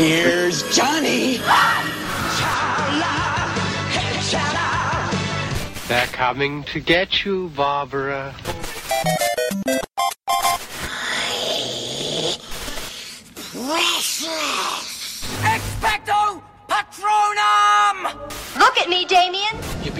Here's Johnny. They're coming to get you, Barbara. Expecto Patronum! Look at me, Damien.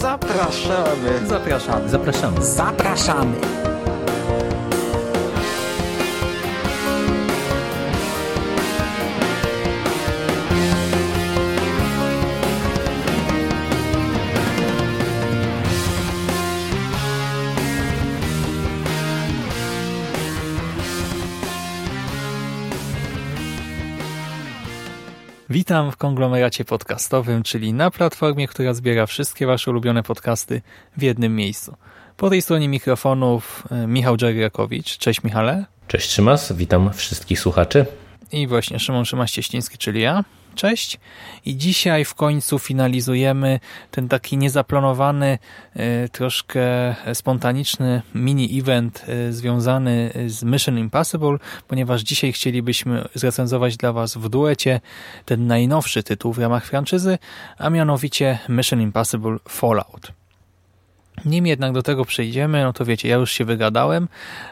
Zapraszamy. Zapraszamy. Zapraszamy. Zapraszamy. Witam w konglomeracie podcastowym, czyli na platformie, która zbiera wszystkie Wasze ulubione podcasty w jednym miejscu. Po tej stronie mikrofonów e, Michał Dżerjakowicz. Cześć Michale. Cześć Szymas, witam wszystkich słuchaczy. I właśnie Szymon Szymaś-Cieśliński, czyli ja. Cześć. I dzisiaj w końcu finalizujemy ten taki niezaplanowany, e, troszkę spontaniczny mini-event e, związany z Mission Impossible, ponieważ dzisiaj chcielibyśmy zrecenzować dla Was w duecie ten najnowszy tytuł w ramach franczyzy, a mianowicie Mission Impossible Fallout. Nim jednak do tego przejdziemy, no to wiecie, ja już się wygadałem,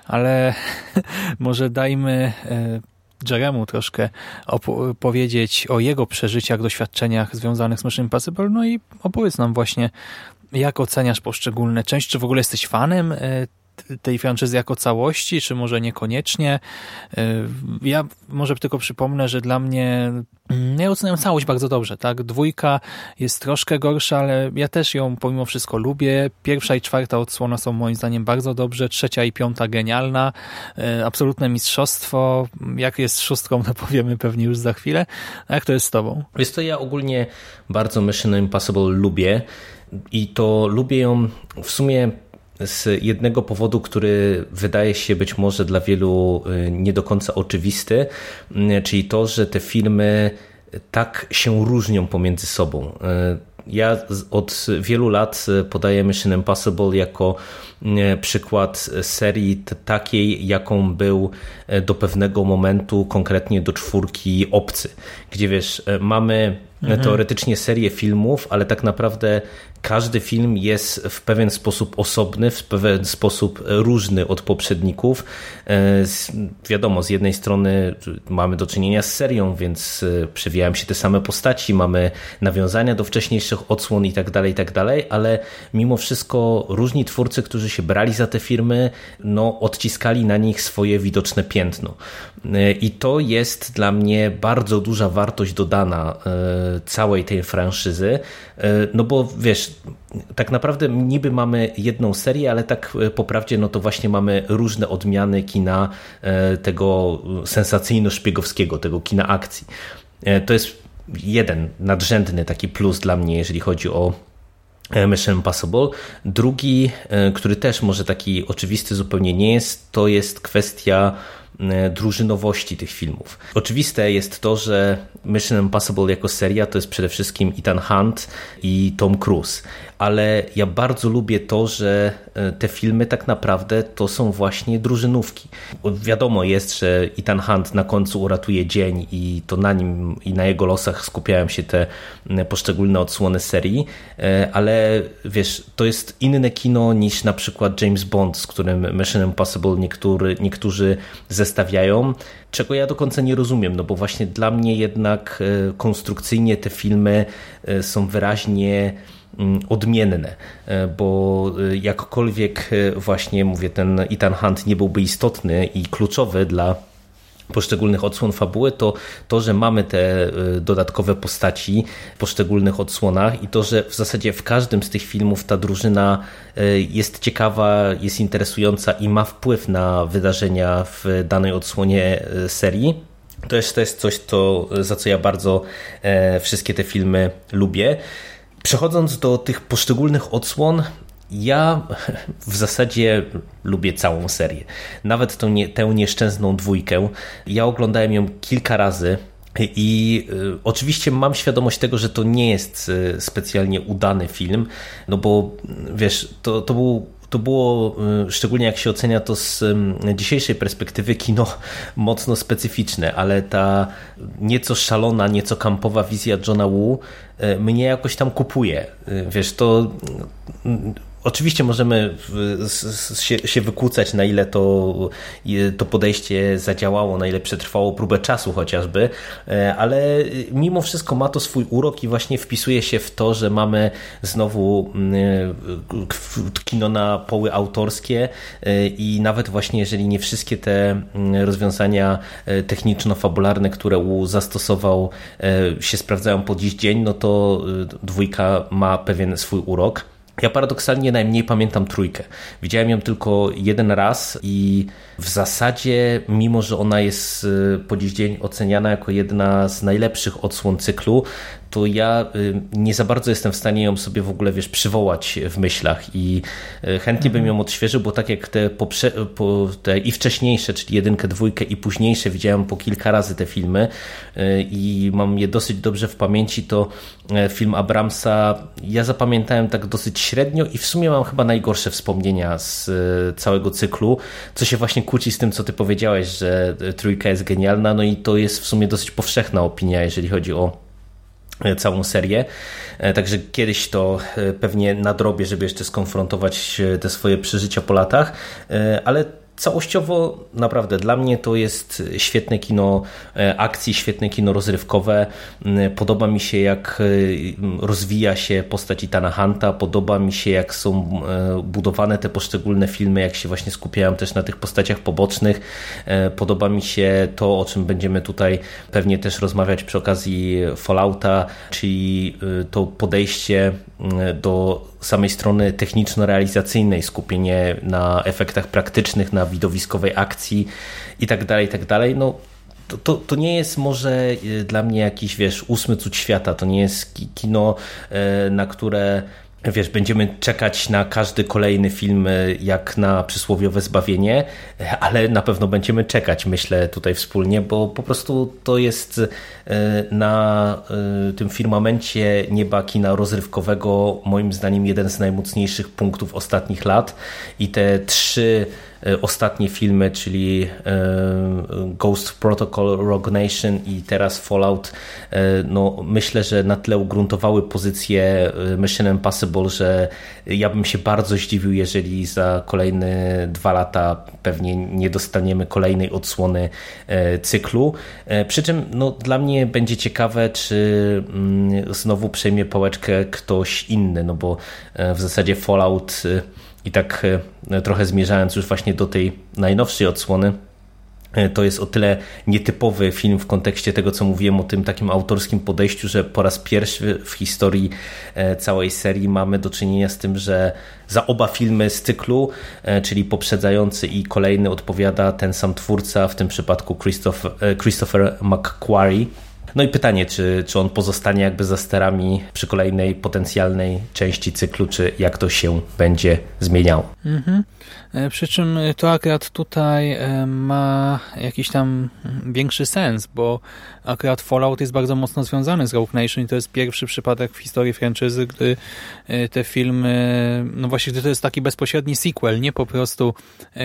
ale może dajmy e, Jeremu troszkę opowiedzieć o jego przeżyciach, doświadczeniach związanych z Mission Impossible, no i opowiedz nam właśnie, jak oceniasz poszczególne części, czy w ogóle jesteś fanem e, tej franczyzy jako całości, czy może niekoniecznie. Ja może tylko przypomnę, że dla mnie mm, ja oceniam całość bardzo dobrze, tak? Dwójka jest troszkę gorsza, ale ja też ją pomimo wszystko lubię. Pierwsza i czwarta odsłona są moim zdaniem bardzo dobrze, trzecia i piąta genialna. Absolutne mistrzostwo. Jak jest szóstką, to powiemy pewnie już za chwilę. A jak to jest z tobą? Wiesz to ja ogólnie bardzo Mission Impossible lubię i to lubię ją w sumie z jednego powodu, który wydaje się być może dla wielu y, nie do końca oczywisty, y, czyli to, że te filmy tak się różnią pomiędzy sobą. Y, ja od wielu lat podaję Mission Impossible jako przykład serii takiej, jaką był do pewnego momentu, konkretnie do czwórki Obcy, gdzie wiesz, mamy mhm. teoretycznie serię filmów, ale tak naprawdę każdy film jest w pewien sposób osobny, w pewien sposób różny od poprzedników. Wiadomo, z jednej strony mamy do czynienia z serią, więc przewijają się te same postaci, mamy nawiązania do wcześniejszych odsłon i tak dalej, i tak dalej, ale mimo wszystko różni twórcy, którzy się brali za te firmy, no, odciskali na nich swoje widoczne piętno. I to jest dla mnie bardzo duża wartość dodana całej tej franszyzy, no bo wiesz, tak naprawdę niby mamy jedną serię, ale tak po prawdzie, no to właśnie mamy różne odmiany kina tego sensacyjno-szpiegowskiego, tego kina akcji. To jest jeden nadrzędny taki plus dla mnie, jeżeli chodzi o Mission Impossible. Drugi, który też może taki oczywisty zupełnie nie jest, to jest kwestia drużynowości tych filmów. Oczywiste jest to, że Mission Impossible jako seria to jest przede wszystkim Ethan Hunt i Tom Cruise ale ja bardzo lubię to, że e, te filmy tak naprawdę to są właśnie drużynówki. Wiadomo jest, że Ethan Hunt na końcu uratuje dzień i to na nim i na jego losach skupiają się te poszczególne odsłony serii, e, ale wiesz, to jest inne kino niż na przykład James Bond, z którym Mission Impossible niektóry, niektórzy zestawiają, czego ja do końca nie rozumiem, no bo właśnie dla mnie jednak e, konstrukcyjnie te filmy są wyraźnie Mm, odmienne, e, bo e, jakkolwiek e, właśnie mówię, ten Ethan Hunt nie byłby istotny i kluczowy dla poszczególnych odsłon fabuły, to to, że mamy te dodatkowe postaci w poszczególnych odsłonach i to, że w zasadzie w każdym z tych filmów ta drużyna jest ciekawa, jest interesująca i ma wpływ na wydarzenia w danej odsłonie serii to jest, to jest coś, to, za co ja bardzo e, wszystkie te filmy lubię. Przechodząc do tych poszczególnych odsłon, ja w zasadzie lubię całą serię. Nawet tą, nie, tę nieszczęsną dwójkę. Ja oglądałem ją kilka razy. I y, oczywiście mam świadomość tego, że to nie jest y, specjalnie udany film, no bo wiesz, to, to był to było, y, szczególnie jak się ocenia to z dzisiejszej perspektywy, kino mocno specyficzne, ale ta nieco szalona, nieco kampowa wizja Johna Woo mnie jakoś tam kupuje. Wiesz, to Oczywiście możemy się wykłócać, na ile to, to podejście zadziałało, na ile przetrwało próbę czasu chociażby, e, ale mimo wszystko ma to swój urok i właśnie wpisuje się w to, że mamy znowu mm, e, kino na poły autorskie e, i nawet właśnie jeżeli nie wszystkie te mm, rozwiązania techniczno-fabularne, które U zastosował się sprawdzają po dziś dzień, no to dwójka ma pewien swój urok. Ja paradoksalnie najmniej pamiętam trójkę. Widziałem ją tylko jeden raz i w zasadzie, mimo że ona jest y, po dziś dzień oceniana jako jedna z najlepszych odsłon cyklu, to ja y, nie za bardzo jestem w stanie ją sobie w ogóle, wiesz, przywołać w myślach i y, chętnie bym ją odświeżył, bo tak jak te, poprze- po, te i wcześniejsze, czyli jedynkę, dwójkę i późniejsze widziałem po kilka razy te filmy i mam je dosyć dobrze w pamięci, to film Abramsa ja zapamiętałem tak dosyć średnio i w sumie mam chyba najgorsze wspomnienia z całego cyklu, co się właśnie kłóci z tym, co ty powiedziałeś, że trójka jest genialna, no i to jest w sumie dosyć powszechna opinia, jeżeli chodzi o e, całą serię. E, także kiedyś to e, pewnie nadrobię, żeby jeszcze skonfrontować te swoje przeżycia po latach, ale całościowo naprawdę dla mnie to jest świetne kino e, akcji, świetne kino rozrywkowe. Mm, podoba mi się jak e, rozwija się postać Itana Hunta, podoba mi się jak są e, budowane te poszczególne filmy, jak się właśnie skupiają też na tych postaciach pobocznych. Podoba mi się to, o czym będziemy tutaj pewnie też rozmawiać przy okazji Fallouta, czyli to podejście do samej strony techniczno-realizacyjnej, skupienie na efektach praktycznych, na widowiskowej akcji itd., tak itd. Tak no, to, to, to, nie jest może e, dla mnie jakiś, wiesz, ósmy cud świata. To nie jest kino, e, na które wiesz, będziemy czekać na każdy kolejny film jak na przysłowiowe zbawienie, ale na pewno będziemy czekać, myślę tutaj wspólnie, bo po prostu to jest e, na e, tym firmamencie nieba kina rozrywkowego moim zdaniem jeden z najmocniejszych punktów ostatnich lat. I te trzy E, ostatnie filmy, czyli e, Ghost Protocol, Rogue Nation i teraz Fallout, e, no myślę, że na tle ugruntowały pozycję Mission Impossible, że ja bym się bardzo zdziwił, jeżeli za kolejne dwa lata pewnie nie dostaniemy kolejnej odsłony cyklu. Przy czym no, dla mnie będzie ciekawe, czy mm, znowu przejmie pałeczkę ktoś inny, no bo w zasadzie Fallout i tak e, trochę zmierzając już właśnie do tej najnowszej odsłony, e, to jest o tyle nietypowy film w kontekście tego, co mówiłem o tym takim autorskim podejściu, że po raz pierwszy w historii e, całej serii mamy do czynienia z tym, że za oba filmy z cyklu, czyli poprzedzający i kolejny odpowiada ten sam twórca, w tym przypadku Christopher, Christopher McQuarrie no i pytanie, czy, czy on pozostanie jakby za sterami przy kolejnej potencjalnej części cyklu, czy jak to się będzie zmieniało. Mhm. E, przy czym to akurat tutaj e, ma jakiś tam większy sens, bo akurat Fallout jest bardzo mocno związany z Rogue Nation i to jest pierwszy przypadek w historii franczyzy, gdy e, te filmy, no właśnie, gdy to jest taki bezpośredni sequel, nie po prostu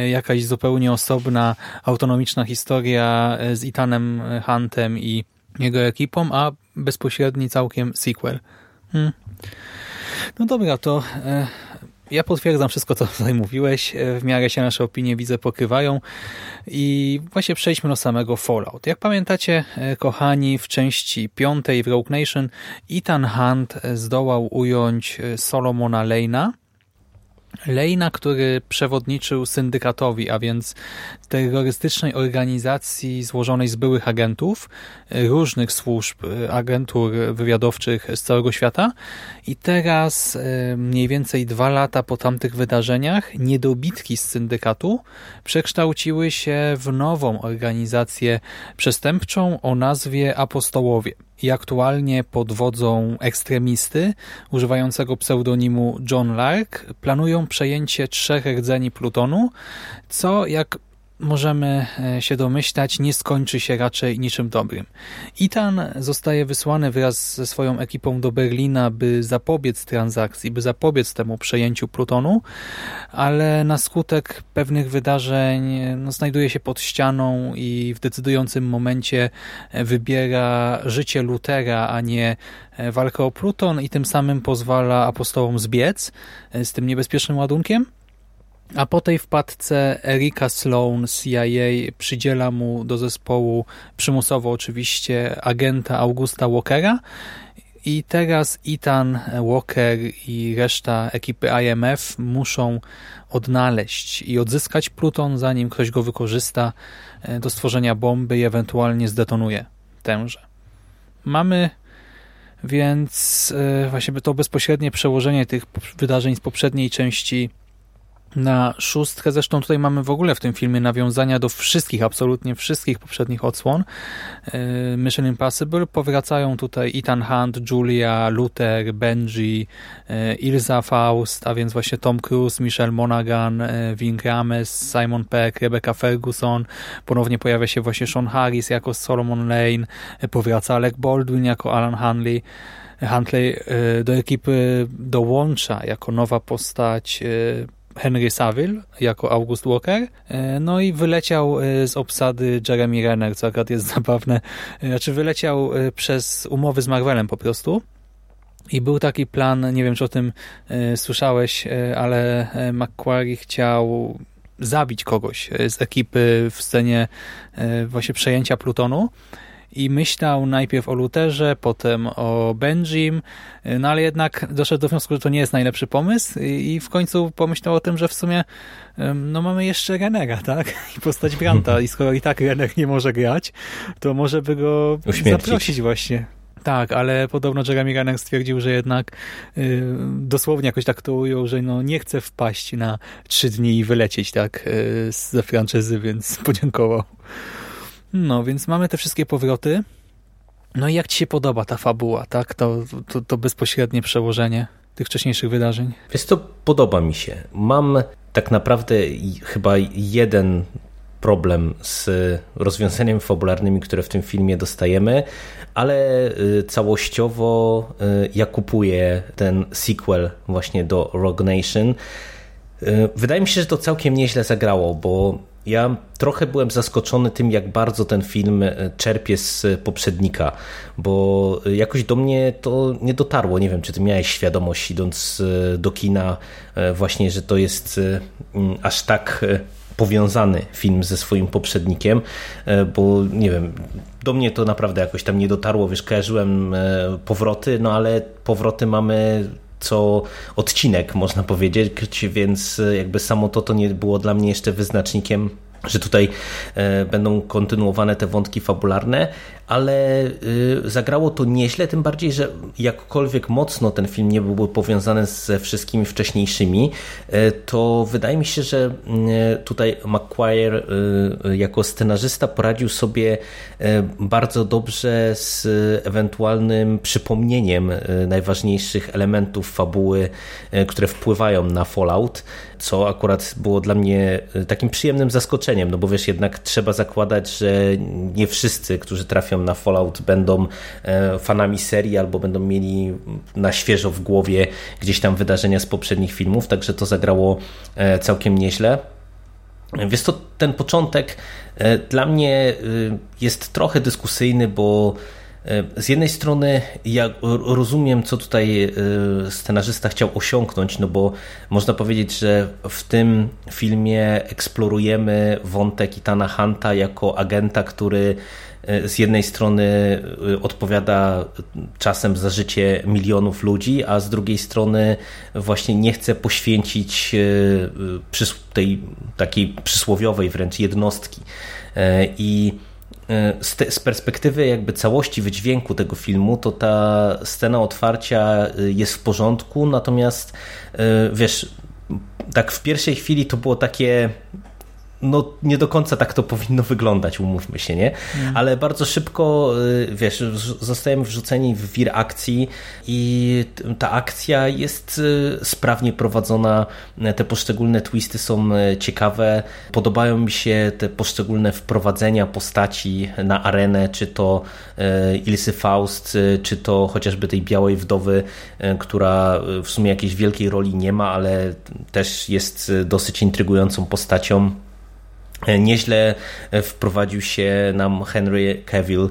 jakaś zupełnie osobna, autonomiczna historia z Itanem Huntem i jego ekipą, a bezpośredni całkiem sequel. Hmm. No dobra, to e, ja potwierdzam wszystko, co tutaj mówiłeś. E, w miarę się nasze opinie, widzę, pokrywają. I właśnie przejdźmy do samego Fallout. Jak pamiętacie, e, kochani, w części piątej w Rogue Nation Ethan Hunt zdołał ująć Solomona Lane'a, Lejna, który przewodniczył syndykatowi, a więc terrorystycznej organizacji złożonej z byłych agentów, różnych służb, agentur wywiadowczych z całego świata. I teraz e, mniej więcej dwa lata po tamtych wydarzeniach niedobitki z syndykatu przekształciły się w nową organizację przestępczą o nazwie Apostołowie i aktualnie pod wodzą ekstremisty używającego pseudonimu John Lark planują przejęcie trzech rdzeni Plutonu, co jak możemy e, się domyślać, nie skończy się raczej niczym dobrym. Itan zostaje wysłany wraz ze swoją ekipą do Berlina, by zapobiec transakcji, by zapobiec temu przejęciu Plutonu, ale na skutek pewnych wydarzeń no, znajduje się pod ścianą i w decydującym momencie e, wybiera życie Lutera, a nie e, walkę o Pluton i tym samym pozwala apostołom zbiec z tym niebezpiecznym ładunkiem. A po tej wpadce Erika Sloan z CIA przydziela mu do zespołu przymusowo oczywiście agenta Augusta Walkera i teraz Ethan Walker i reszta ekipy IMF muszą odnaleźć i odzyskać Pluton, zanim ktoś go wykorzysta e, do stworzenia bomby i ewentualnie zdetonuje tęże. Mamy więc e, właśnie to bezpośrednie przełożenie tych wydarzeń z poprzedniej części na szóstkę. Zresztą tutaj mamy w ogóle w tym filmie nawiązania do wszystkich, absolutnie wszystkich poprzednich odsłon e, Mission Impossible. Powracają tutaj Ethan Hunt, Julia, Luther, Benji, e, Ilza Faust, a więc właśnie Tom Cruise, Michelle Monaghan, Vin e, Rames, Simon Peck, Rebecca Ferguson. Ponownie pojawia się właśnie Sean Harris jako Solomon Lane. Powraca Alec Baldwin jako Alan Hanley. Huntley do ekipy dołącza jako nowa postać Henry Saville jako August Walker, e, no i wyleciał e, z obsady Jeremy Renner, co akurat jest zabawne, e, znaczy wyleciał przez umowy z Marvelem po prostu. I był taki plan, nie wiem czy o tym słyszałeś, ale Macquarie chciał zabić kogoś z ekipy w scenie właśnie przejęcia Plutonu i myślał najpierw o Luterze, potem o Benjim, no ale jednak doszedł do wniosku, że to nie jest najlepszy pomysł i w końcu pomyślał o tym, że w sumie no mamy jeszcze Renera, tak? I postać Branta i skoro i tak Renner nie może grać, to może by go Uśmiercić. zaprosić właśnie. Tak, ale podobno Jeremy Renner stwierdził, że jednak y, dosłownie jakoś tak to ujął, że no nie chce wpaść na trzy dni i wylecieć tak y, ze franczyzy, więc podziękował. No, więc mamy te wszystkie powroty. No i jak Ci się podoba ta fabuła, tak? To, to, to bezpośrednie przełożenie tych wcześniejszych wydarzeń? Wiesz to podoba mi się. Mam tak naprawdę chyba jeden problem z rozwiązaniami fabularnymi, które w tym filmie dostajemy, ale y, całościowo y, ja kupuję ten sequel właśnie do Rogue Nation. Y, wydaje mi się, że to całkiem nieźle zagrało, bo ja trochę byłem zaskoczony tym, jak bardzo ten film e, czerpie z poprzednika, bo jakoś do mnie to nie dotarło. Nie wiem, czy ty miałeś świadomość, idąc e, do kina, e, właśnie, że to jest aż tak powiązany film ze swoim poprzednikiem, bo nie wiem, do mnie to naprawdę jakoś tam nie dotarło, wiesz, kojarzyłem powroty, no ale powroty mamy co odcinek, można powiedzieć, więc jakby samo to to nie było dla mnie jeszcze wyznacznikiem że tutaj e, będą kontynuowane te wątki fabularne, ale y, zagrało to nieźle, tym bardziej, że jakkolwiek mocno ten film nie byłby powiązany ze wszystkimi wcześniejszymi, y, to wydaje mi się, że y, tutaj McQuire jako scenarzysta poradził sobie bardzo dobrze z ewentualnym przypomnieniem najważniejszych elementów fabuły, które wpływają na Fallout, co akurat było dla mnie takim przyjemnym zaskoczeniem, no bo wiesz, jednak trzeba zakładać, że nie wszyscy, którzy trafią na Fallout będą e, fanami serii albo będą mieli na świeżo w głowie gdzieś tam wydarzenia z poprzednich filmów, także to zagrało e, całkiem nieźle. Wiesz to ten początek e, dla mnie jest trochę dyskusyjny, bo z jednej strony ja rozumiem, co tutaj scenarzysta chciał osiągnąć, no bo można powiedzieć, że w tym filmie eksplorujemy wątek Itana Hunta jako agenta, który z jednej strony e, odpowiada czasem za życie milionów ludzi, a z drugiej strony właśnie nie chce poświęcić e, tej takiej przysłowiowej wręcz jednostki. I z, perspektywy jakby całości wydźwięku tego filmu, to ta scena otwarcia jest w porządku, natomiast wiesz, tak w pierwszej chwili to było takie no nie do końca tak to powinno wyglądać, umówmy się, nie? Mm. Ale bardzo szybko, y, wiesz, zostajemy wrzuceni w wir akcji i ta akcja jest y, sprawnie prowadzona, te poszczególne twisty są y, ciekawe, podobają mi się te poszczególne wprowadzenia postaci na arenę, czy to Ilsy Faust, czy to chociażby tej Białej Wdowy, która w sumie jakiejś wielkiej roli nie ma, ale też jest dosyć intrygującą postacią. E, nieźle e, wprowadził się nam Henry Cavill,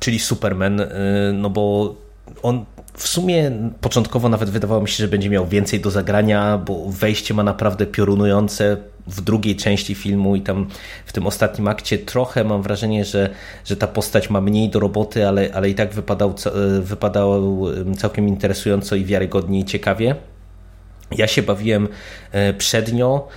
czyli Superman, e, no bo on w sumie początkowo nawet wydawało mi się, że będzie miał więcej do zagrania, bo wejście ma naprawdę piorunujące w drugiej części filmu i tam w tym ostatnim akcie trochę mam wrażenie, że, że ta postać ma mniej do roboty, ale, ale i tak wypadał, wypadał całkiem interesująco i wiarygodnie i ciekawie. Ja się bawiłem przednio,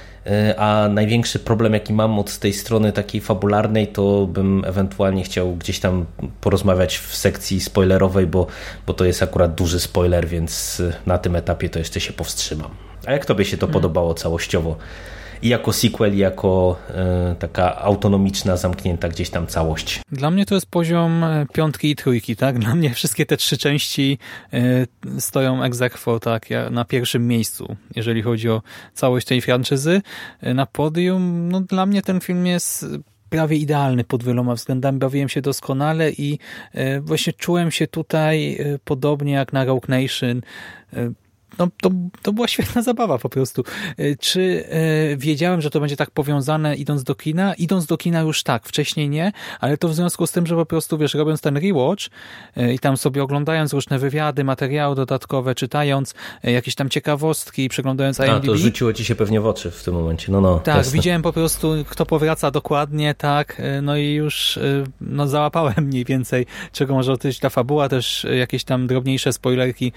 a największy problem, jaki mam od tej strony takiej fabularnej, to bym ewentualnie chciał gdzieś tam porozmawiać w sekcji spoilerowej, bo, bo to jest akurat duży spoiler, więc na tym etapie to jeszcze się powstrzymam. A jak tobie się to hmm. podobało całościowo? I jako sequel, i jako e, taka autonomiczna, zamknięta gdzieś tam całość. Dla mnie to jest poziom e, piątki i trójki, tak? Dla mnie wszystkie te trzy części e, stoją ex aequo, tak, na pierwszym miejscu, jeżeli chodzi o całość tej franczyzy. Na podium, no dla mnie ten film jest prawie idealny pod wieloma względami. Bawiłem się doskonale i właśnie czułem się tutaj podobnie jak na Rogue Nation no, to, to była świetna zabawa po prostu. E, czy e, wiedziałem, że to będzie tak powiązane idąc do kina? Idąc do kina już tak, wcześniej nie, ale to w związku z tym, że po prostu, wiesz, robiąc ten rewatch e, i tam sobie oglądając różne wywiady, materiały dodatkowe, czytając jakieś tam ciekawostki, przeglądając IMDb. A, to rzuciło ci się pewnie w oczy w tym momencie, no no. Tak, jasne. widziałem po prostu, kto powraca dokładnie, tak, no i już no, załapałem mniej więcej, czego może dotyczyć ta fabuła, też jakieś tam drobniejsze spoilerki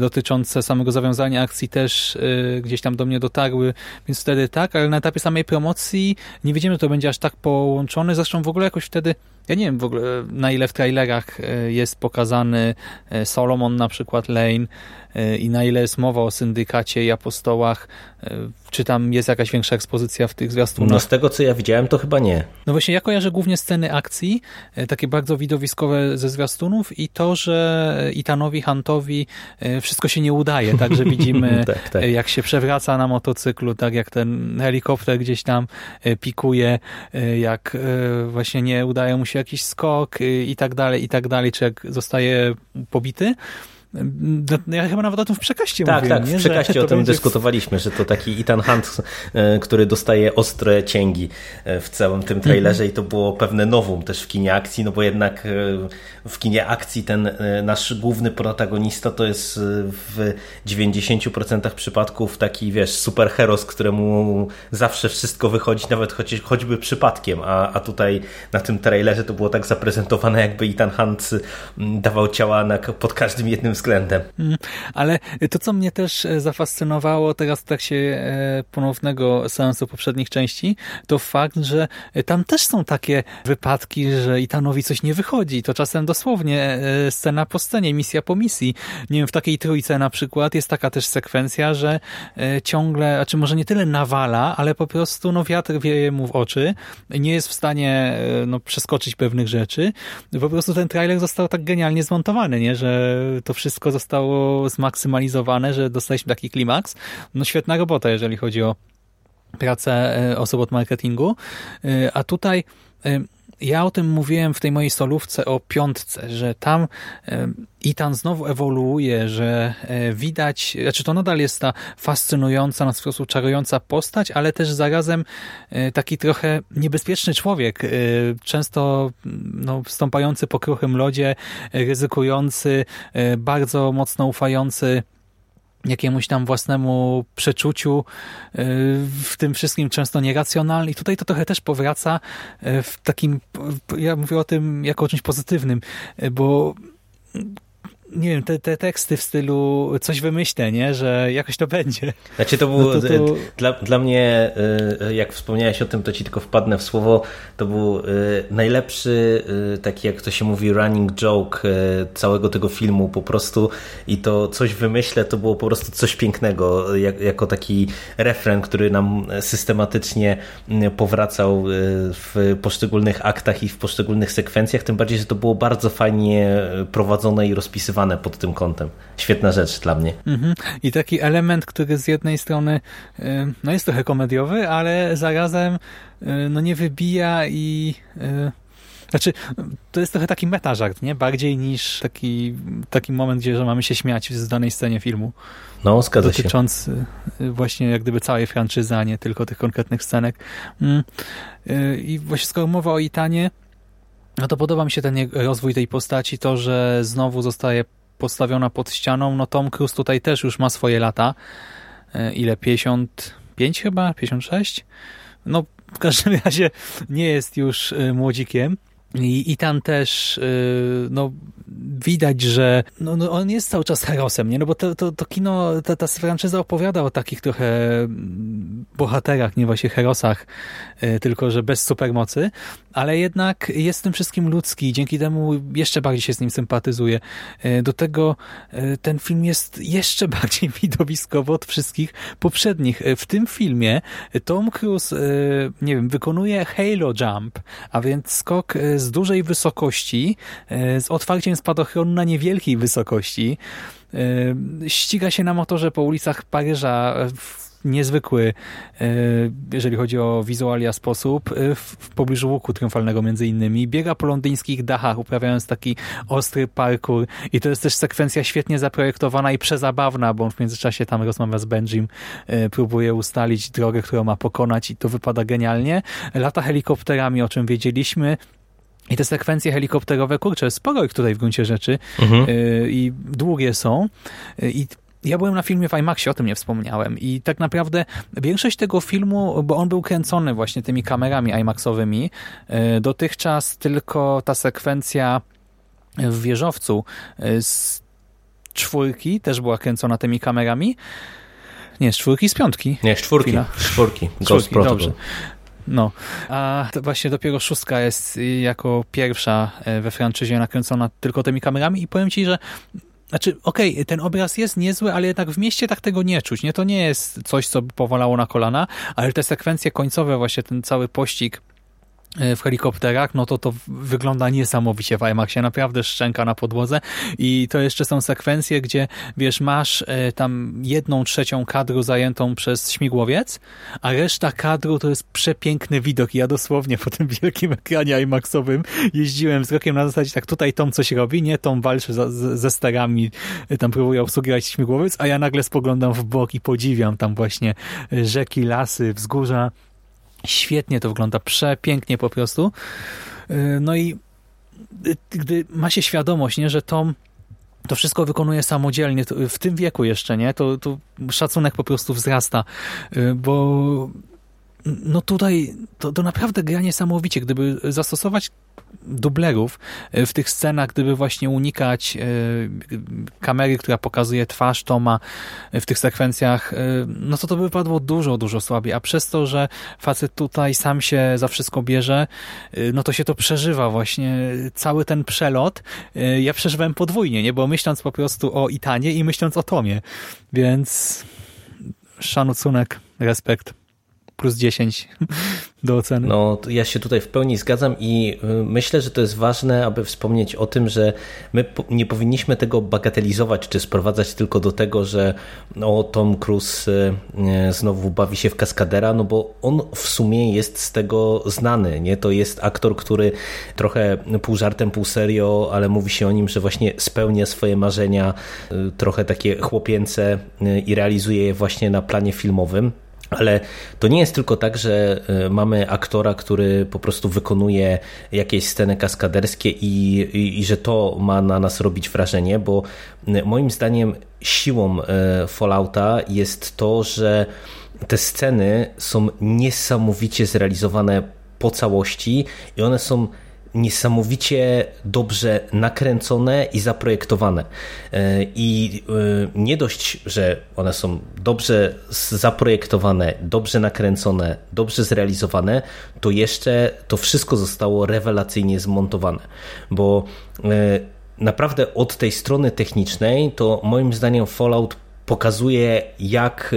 dotyczące samego zawiązania akcji też y, gdzieś tam do mnie dotarły, więc wtedy tak, ale na etapie samej promocji nie wiedziemy, że to będzie aż tak połączone. Zresztą w ogóle jakoś wtedy ja nie wiem w ogóle na ile w trailerach y, jest pokazany y, Solomon na przykład Lane i na ile jest mowa o syndykacie i apostołach czy tam jest jakaś większa ekspozycja w tych zwiastunach? No z tego, co ja widziałem, to chyba nie. No właśnie, ja kojarzę głównie sceny akcji, e, takie bardzo widowiskowe ze zwiastunów i to, że Itanowi Huntowi e, wszystko się nie udaje, tak, że widzimy tak, tak. E, jak się przewraca na motocyklu, tak jak ten helikopter gdzieś tam pikuje, jak właśnie nie udaje mu się jakiś skok i tak dalej, i tak dalej, czy jak zostaje pobity. No, ja chyba nawet o tym w przekaście tak, mówiłem. Tak, tak, w przekaście o tym będzie... dyskutowaliśmy, że to taki Ethan Hunt, e, który dostaje ostre cięgi e, w całym tym trailerze i to było pewne nowum też w kinie akcji, no bo jednak e, w kinie akcji ten nasz główny protagonista to jest w 90% przypadków taki, wiesz, superheros, któremu zawsze wszystko wychodzi, nawet choć, choćby przypadkiem, a, a tutaj na tym trailerze to było tak zaprezentowane, jakby Ethan Hunt dawał ciała na, pod każdym jednym względem. Mm, ale to, co mnie też e, zafascynowało teraz w trakcie e, ponownego seansu poprzednich części, to fakt, że e, tam też są takie wypadki, że Itanowi coś nie wychodzi. To czasem dosłownie scena po scenie, misja po misji. Nie wiem, w takiej trójce na przykład jest taka też sekwencja, że ciągle, a czy może nie tyle nawala, ale po prostu no, wiatr wieje mu w oczy. Nie jest w stanie no, przeskoczyć pewnych rzeczy. Po prostu ten trailer został tak genialnie zmontowany, nie? że to wszystko wszystko zostało zmaksymalizowane, że dostaliśmy taki klimaks. No świetna robota, jeżeli chodzi o pracę e, osób od marketingu. E, a tutaj e, ja o tym mówiłem w tej mojej solówce o piątce, że tam Itan znowu ewoluuje, że e, widać, znaczy to nadal jest ta fascynująca, na sposób czarująca postać, ale też zarazem e, taki trochę niebezpieczny człowiek, e, często no, stąpający po kruchym lodzie, ryzykujący, bardzo mocno ufający jakiemuś tam własnemu przeczuciu, w tym wszystkim często nieracjonalny. I tutaj to trochę też powraca w takim, ja mówię o tym jako o czymś pozytywnym, bo nie wiem, te, te teksty w stylu coś wymyślę, nie? że jakoś to będzie. Znaczy to było no to, to... Dla, dla mnie, y, jak wspomniałeś o tym, to ci tylko wpadnę w słowo, to był najlepszy, taki jak to się mówi, running joke całego tego filmu po prostu i to coś wymyślę, to było po prostu coś pięknego, jak, jako taki refren, który nam systematycznie powracał w poszczególnych aktach i w poszczególnych sekwencjach, tym bardziej, że to było bardzo fajnie prowadzone i rozpisywane pod tym kątem. Świetna rzecz dla mnie. Mhm. I taki element, który z jednej strony y, no jest trochę komediowy, ale zarazem y, no nie wybija i y, znaczy, to jest trochę taki metażart, nie? Bardziej niż taki, taki moment, gdzie że mamy się śmiać z danej scenie filmu. No, zgadza dotyczący się. właśnie jak gdyby całej franczyzy, a nie tylko tych konkretnych scenek. Mm. I właśnie skoro mowa o Itanie, no to podoba mi się ten rozwój tej postaci, to, że znowu zostaje postawiona pod ścianą. No Tom Cruise tutaj też już ma swoje lata. E, ile? 55 chyba? 56? No w każdym razie nie jest już e, młodzikiem. I, I tam też yy, no, widać, że no, no, on jest cały czas herosem, nie? No bo to, to, to kino, ta, ta franczyza opowiada o takich trochę mm, bohaterach, nie właśnie herosach, yy, tylko że bez supermocy, ale jednak jest w tym wszystkim ludzki i dzięki temu jeszcze bardziej się z nim sympatyzuje. Yy, do tego yy, ten film jest jeszcze bardziej widowiskowy od wszystkich poprzednich. Yy, w tym filmie Tom Cruise, yy, nie wiem, wykonuje Halo Jump, a więc skok dużej wysokości, e, z otwarciem spadochronu na niewielkiej wysokości. E, ściga się na motorze po ulicach Paryża w niezwykły, e, jeżeli chodzi o wizualia sposób, w pobliżu łuku triumfalnego między innymi. Biega po londyńskich dachach, uprawiając taki ostry parkour i to jest też sekwencja świetnie zaprojektowana i przezabawna, bo on w międzyczasie tam rozmawia z Benjim, próbuje ustalić drogę, którą ma pokonać i to wypada genialnie. Lata helikopterami, o czym wiedzieliśmy, i te sekwencje helikopterowe, kurczę, sporo ich tutaj w gruncie rzeczy mhm. yy, i długie są. Yy, I ja byłem na filmie w IMAXie, o tym nie wspomniałem i tak naprawdę większość tego filmu, bo on był kręcony właśnie tymi kamerami IMAXowymi, yy, dotychczas tylko ta sekwencja w wieżowcu y, z czwórki też była kręcona tymi kamerami. Nie, z czwórki, z piątki. Nie, z czwórki. Z czwórki. Ghost czwórki, dobrze. No, a właśnie dopiero szóstka jest jako pierwsza e, we franczyzie nakręcona tylko tymi kamerami i powiem Ci, że znaczy, okej, okay, ten obraz jest niezły, ale jednak w mieście tak tego nie czuć. Nie, to nie jest coś, co by powalało na kolana, ale te sekwencje końcowe, właśnie ten cały pościg w helikopterach, no to to wygląda niesamowicie w IMAXie, naprawdę szczęka na podłodze. I to jeszcze są sekwencje, gdzie wiesz, masz e, tam jedną trzecią kadru zajętą przez śmigłowiec, a reszta kadru to jest przepiękny widok. Ja dosłownie po tym wielkim ekranie IMAXowym jeździłem wzrokiem na zasadzie tak tutaj Tom coś robi, nie, Tom walczy za, z, ze sterami, e, tam próbuje obsługiwać śmigłowiec, a ja nagle spoglądam w bok i podziwiam tam właśnie rzeki, lasy, wzgórza, Świetnie to wygląda, przepięknie po prostu. Y, no i y, gdy ma się świadomość, nie, że Tom to wszystko wykonuje samodzielnie, w tym wieku jeszcze, nie, to, to szacunek po prostu wzrasta, y, bo no tutaj to, to naprawdę gra niesamowicie. Gdyby zastosować dublerów e, w tych scenach, gdyby właśnie unikać e, kamery, która pokazuje twarz Toma e, w tych sekwencjach, no to to by wypadło dużo, dużo słabiej. A przez to, że facet tutaj sam się za wszystko bierze, no to się to przeżywa właśnie. Cały ten przelot ja przeżywałem podwójnie, nie? Bo myśląc po prostu o Itanie i myśląc o Tomie. Więc szanucunek, respekt plus 10 do oceny. No, ja się tutaj w pełni zgadzam i y, myślę, że to jest ważne, aby wspomnieć o tym, że my nie powinniśmy tego bagatelizować, czy sprowadzać tylko do tego, że no, Tom Cruise y, y, znowu bawi się w kaskadera, no bo on w sumie jest z tego znany, nie? To jest aktor, który trochę pół żartem, pół serio, ale mówi się o nim, że właśnie spełnia swoje marzenia, trochę takie chłopięce i realizuje je właśnie na planie filmowym. Ale to nie jest tylko tak, że e, mamy aktora, który po prostu wykonuje jakieś sceny kaskaderskie i, i, i, że to ma na nas robić wrażenie, bo moim zdaniem siłą e, Fallouta jest to, że te sceny są niesamowicie zrealizowane po całości i one są niesamowicie dobrze nakręcone i zaprojektowane. E, I e, nie dość, że one są dobrze zaprojektowane, dobrze nakręcone, dobrze zrealizowane, to jeszcze to wszystko zostało rewelacyjnie zmontowane, bo e, naprawdę od tej strony technicznej to moim zdaniem Fallout pokazuje jak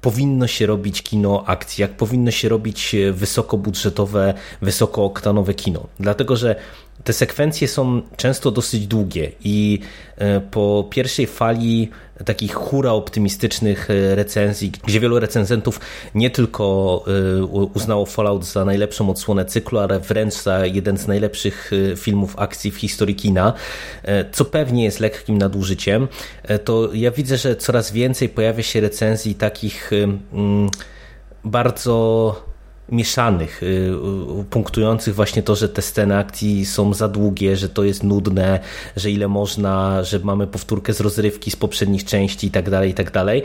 powinno się robić kino akcji, jak powinno się robić e, wysokobudżetowe, wysokooktanowe kino. Dlatego, że te sekwencje są często dosyć długie i e, po pierwszej fali takich hura optymistycznych e, recenzji, gdzie wielu recenzentów nie tylko e, uznało Fallout za najlepszą odsłonę cyklu, ale wręcz za jeden z najlepszych filmów akcji w historii kina, co pewnie jest lekkim nadużyciem, to ja widzę, że coraz więcej pojawia się recenzji takich bardzo mieszanych, y, punktujących właśnie to, że te sceny akcji są za długie, że to jest nudne, że ile można, że mamy powtórkę z rozrywki z poprzednich części i tak dalej, i tak dalej.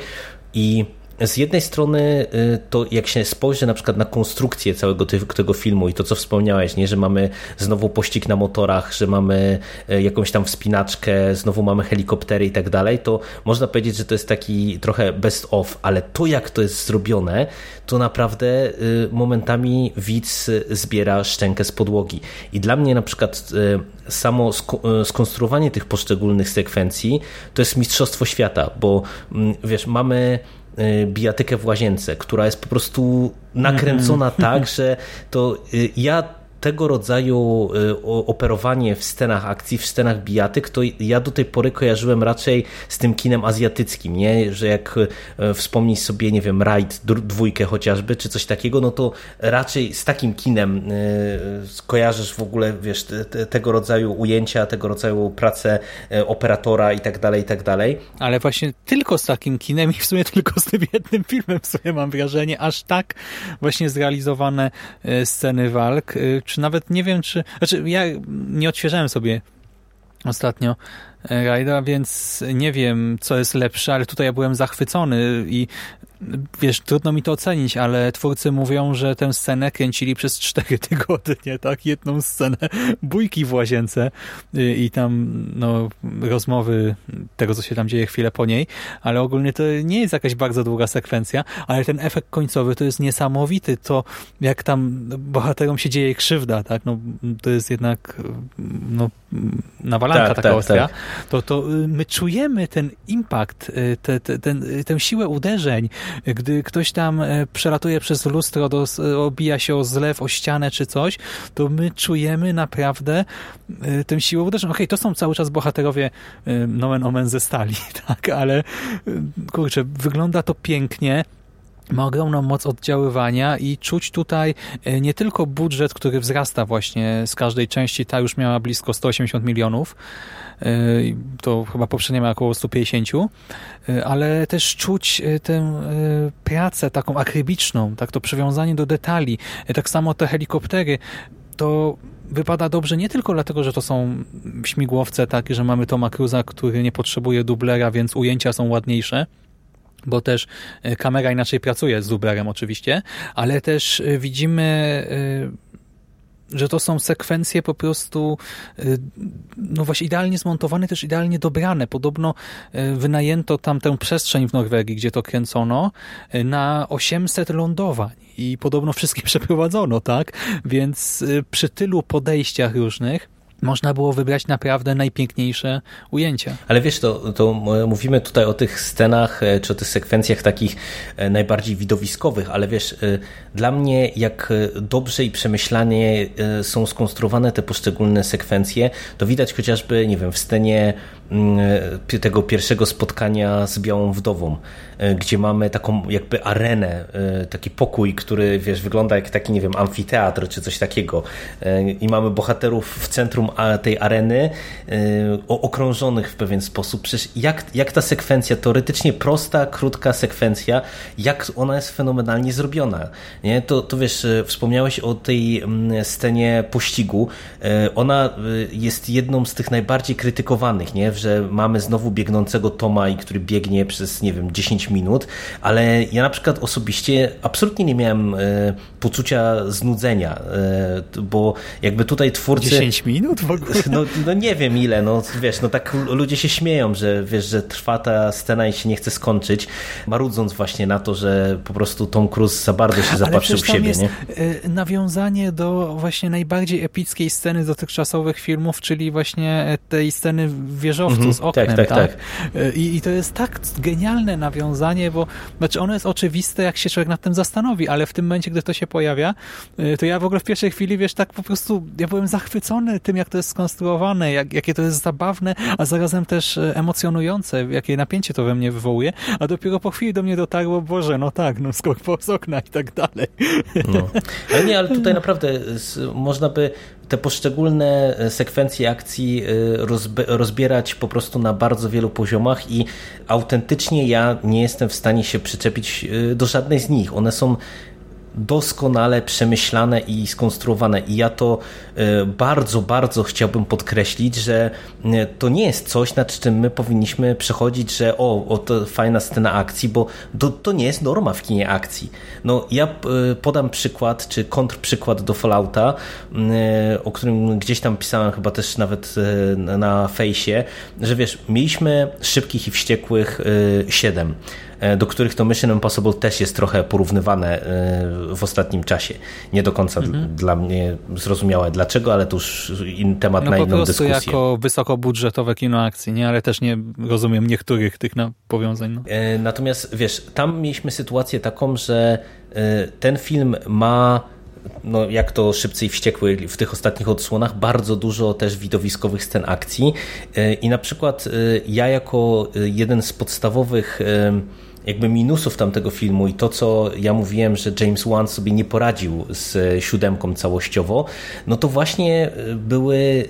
I z jednej strony y, to jak się spojrzy na przykład na konstrukcję całego tego filmu i to co wspomniałeś, nie, że mamy znowu pościg na motorach, że mamy y, jakąś tam wspinaczkę, znowu mamy helikoptery i tak dalej, to można powiedzieć, że to jest taki trochę best of, ale to jak to jest zrobione, to naprawdę y, momentami widz zbiera szczękę z podłogi. I dla mnie na przykład samo skonstruowanie tych poszczególnych sekwencji to jest mistrzostwo świata, bo mm, wiesz, mamy bijatykę w łazience, która jest po prostu nakręcona mm -hmm. tak, że to y, ja tego rodzaju y, operowanie w scenach akcji, w scenach bijatyk, to ja do tej pory kojarzyłem raczej z tym kinem azjatyckim, nie? Że jak y, wspomnieć sobie, nie wiem, Raid dwójkę chociażby, czy coś takiego, no to raczej z takim kinem y, kojarzysz w ogóle, wiesz, te, tego rodzaju ujęcia, tego rodzaju pracę operatora i tak dalej, i tak dalej. Ale właśnie tylko z takim kinem i w sumie tylko z tym jednym filmem w sumie mam wrażenie, aż tak właśnie zrealizowane sceny walk, czy nawet nie wiem, czy... Znaczy, ja nie odświeżałem sobie ostatnio Rajda, więc nie wiem, co jest lepsze, ale tutaj ja byłem zachwycony i wiesz, trudno mi to ocenić, ale twórcy mówią, że tę scenę kręcili przez cztery tygodnie, tak? Jedną scenę bójki w łazience i tam no, rozmowy tego, co się tam dzieje chwilę po niej, ale ogólnie to nie jest jakaś bardzo długa sekwencja, ale ten efekt końcowy to jest niesamowity, to jak tam bohaterom się dzieje krzywda, tak? No, to jest jednak no, nawalanka tak, taka tak, ostra. Tak to, to y, my czujemy ten impact, y, te, te, ten, y, tę siłę uderzeń, gdy ktoś tam przelatuje przez lustro, do, obija się o zlew, o ścianę czy coś, to my czujemy naprawdę tę siłę uderzeń. Okej, okay, to są cały czas bohaterowie nomen omen ze stali, tak, ale kurczę, wygląda to pięknie, ma ogromną moc oddziaływania i czuć tutaj e, nie tylko budżet, który wzrasta właśnie z każdej części, ta już miała blisko 180 milionów, e, to chyba poprzednia miała około 150, e, ale też czuć tę pracę taką akrybiczną, tak to przywiązanie do detali, tak samo te helikoptery, to wypada dobrze nie tylko dlatego, że to są śmigłowce, tak, że mamy Toma Cruza, który nie potrzebuje dublera, więc ujęcia są ładniejsze, bo też e, kamera inaczej pracuje z Uberem oczywiście, ale też e, widzimy e, że to są sekwencje po prostu no właśnie idealnie zmontowane, też idealnie dobrane. Podobno wynajęto tam tę przestrzeń w Norwegii, gdzie to kręcono, na 800 lądowań i podobno wszystkie przeprowadzono, tak? Więc przy tylu podejściach różnych można było wybrać naprawdę najpiękniejsze ujęcia. Ale wiesz, to, to mówimy tutaj o tych scenach, e, czy o tych sekwencjach takich e, najbardziej widowiskowych, ale wiesz, e, dla mnie jak dobrze i przemyślanie są skonstruowane te poszczególne sekwencje, to widać chociażby, nie wiem, w scenie mm, tego pierwszego spotkania z Białą Wdową, gdzie mamy taką jakby arenę, taki pokój, który wiesz, wygląda jak taki, nie wiem, amfiteatr czy coś takiego i mamy bohaterów w centrum tej areny okrążonych w pewien sposób. Przecież jak, jak ta sekwencja, teoretycznie prosta, krótka sekwencja, jak ona jest fenomenalnie zrobiona. Nie? To, to wiesz, wspomniałeś o tej mm, scenie pościgu. Ona jest jedną z tych najbardziej krytykowanych, nie? że mamy znowu biegnącego Toma, i który biegnie przez, nie wiem, 10 minut, ale ja na przykład osobiście absolutnie nie miałem poczucia znudzenia, bo jakby tutaj twórcy... 10 minut w ogóle? No, no nie wiem ile, no wiesz, no tak ludzie się śmieją, że wiesz, że trwa ta scena i się nie chce skończyć, marudząc właśnie na to, że po prostu Tom Cruise za bardzo się zapatrzył w siebie. jest nie? Y, nawiązanie do właśnie najbardziej epickiej sceny dotychczasowych filmów, czyli właśnie tej sceny w wieżowcu mm -hmm. z oknem. Tak, tak, tak. tak. I, I to jest tak genialne nawiązanie, bo znaczy ono jest oczywiste, jak się człowiek nad tym zastanowi, ale w tym momencie, gdy to się pojawia, y, to ja w ogóle w pierwszej chwili, wiesz, tak po prostu, ja byłem zachwycony tym, jak to jest skonstruowane, jak, jakie to jest zabawne, a zarazem też e, emocjonujące, jakie napięcie to we mnie wywołuje, a dopiero po chwili do mnie dotarło, Boże, no tak, no skok z okna i tak dalej. No. Ale nie, ale tutaj naprawdę można by te poszczególne e, sekwencje akcji e, rozbierać po prostu na bardzo wielu poziomach i autentycznie ja nie jestem w stanie się przyczepić do żadnej z nich. One są doskonale przemyślane i skonstruowane. I ja to e, bardzo, bardzo chciałbym podkreślić, że e, to nie jest coś, nad czym my powinniśmy przechodzić, że o, o to fajna scena akcji, bo to, to nie jest norma w kinie akcji. No, ja e, podam przykład, czy kontrprzykład do Fallouta, o którym gdzieś tam pisałem chyba też nawet na fejsie, że wiesz, mieliśmy szybkich i wściekłych 7 E, do których to Mission Impossible też jest trochę porównywane e, w ostatnim czasie. Nie do końca mhm. dla mnie zrozumiałe dlaczego, ale to już in, temat no na inną dyskusję. po prostu jako wysokobudżetowe kino akcji, nie? ale też nie rozumiem niektórych tych powiązań. No. E, natomiast wiesz, tam mieliśmy sytuację taką, że ten film ma no, jak to szybcy i wściekły w tych ostatnich odsłonach, bardzo dużo też widowiskowych scen akcji. I na przykład ja jako jeden z podstawowych jakby minusów tamtego filmu i to, co ja mówiłem, że James Wan sobie nie poradził z siódemką całościowo, no to właśnie e, były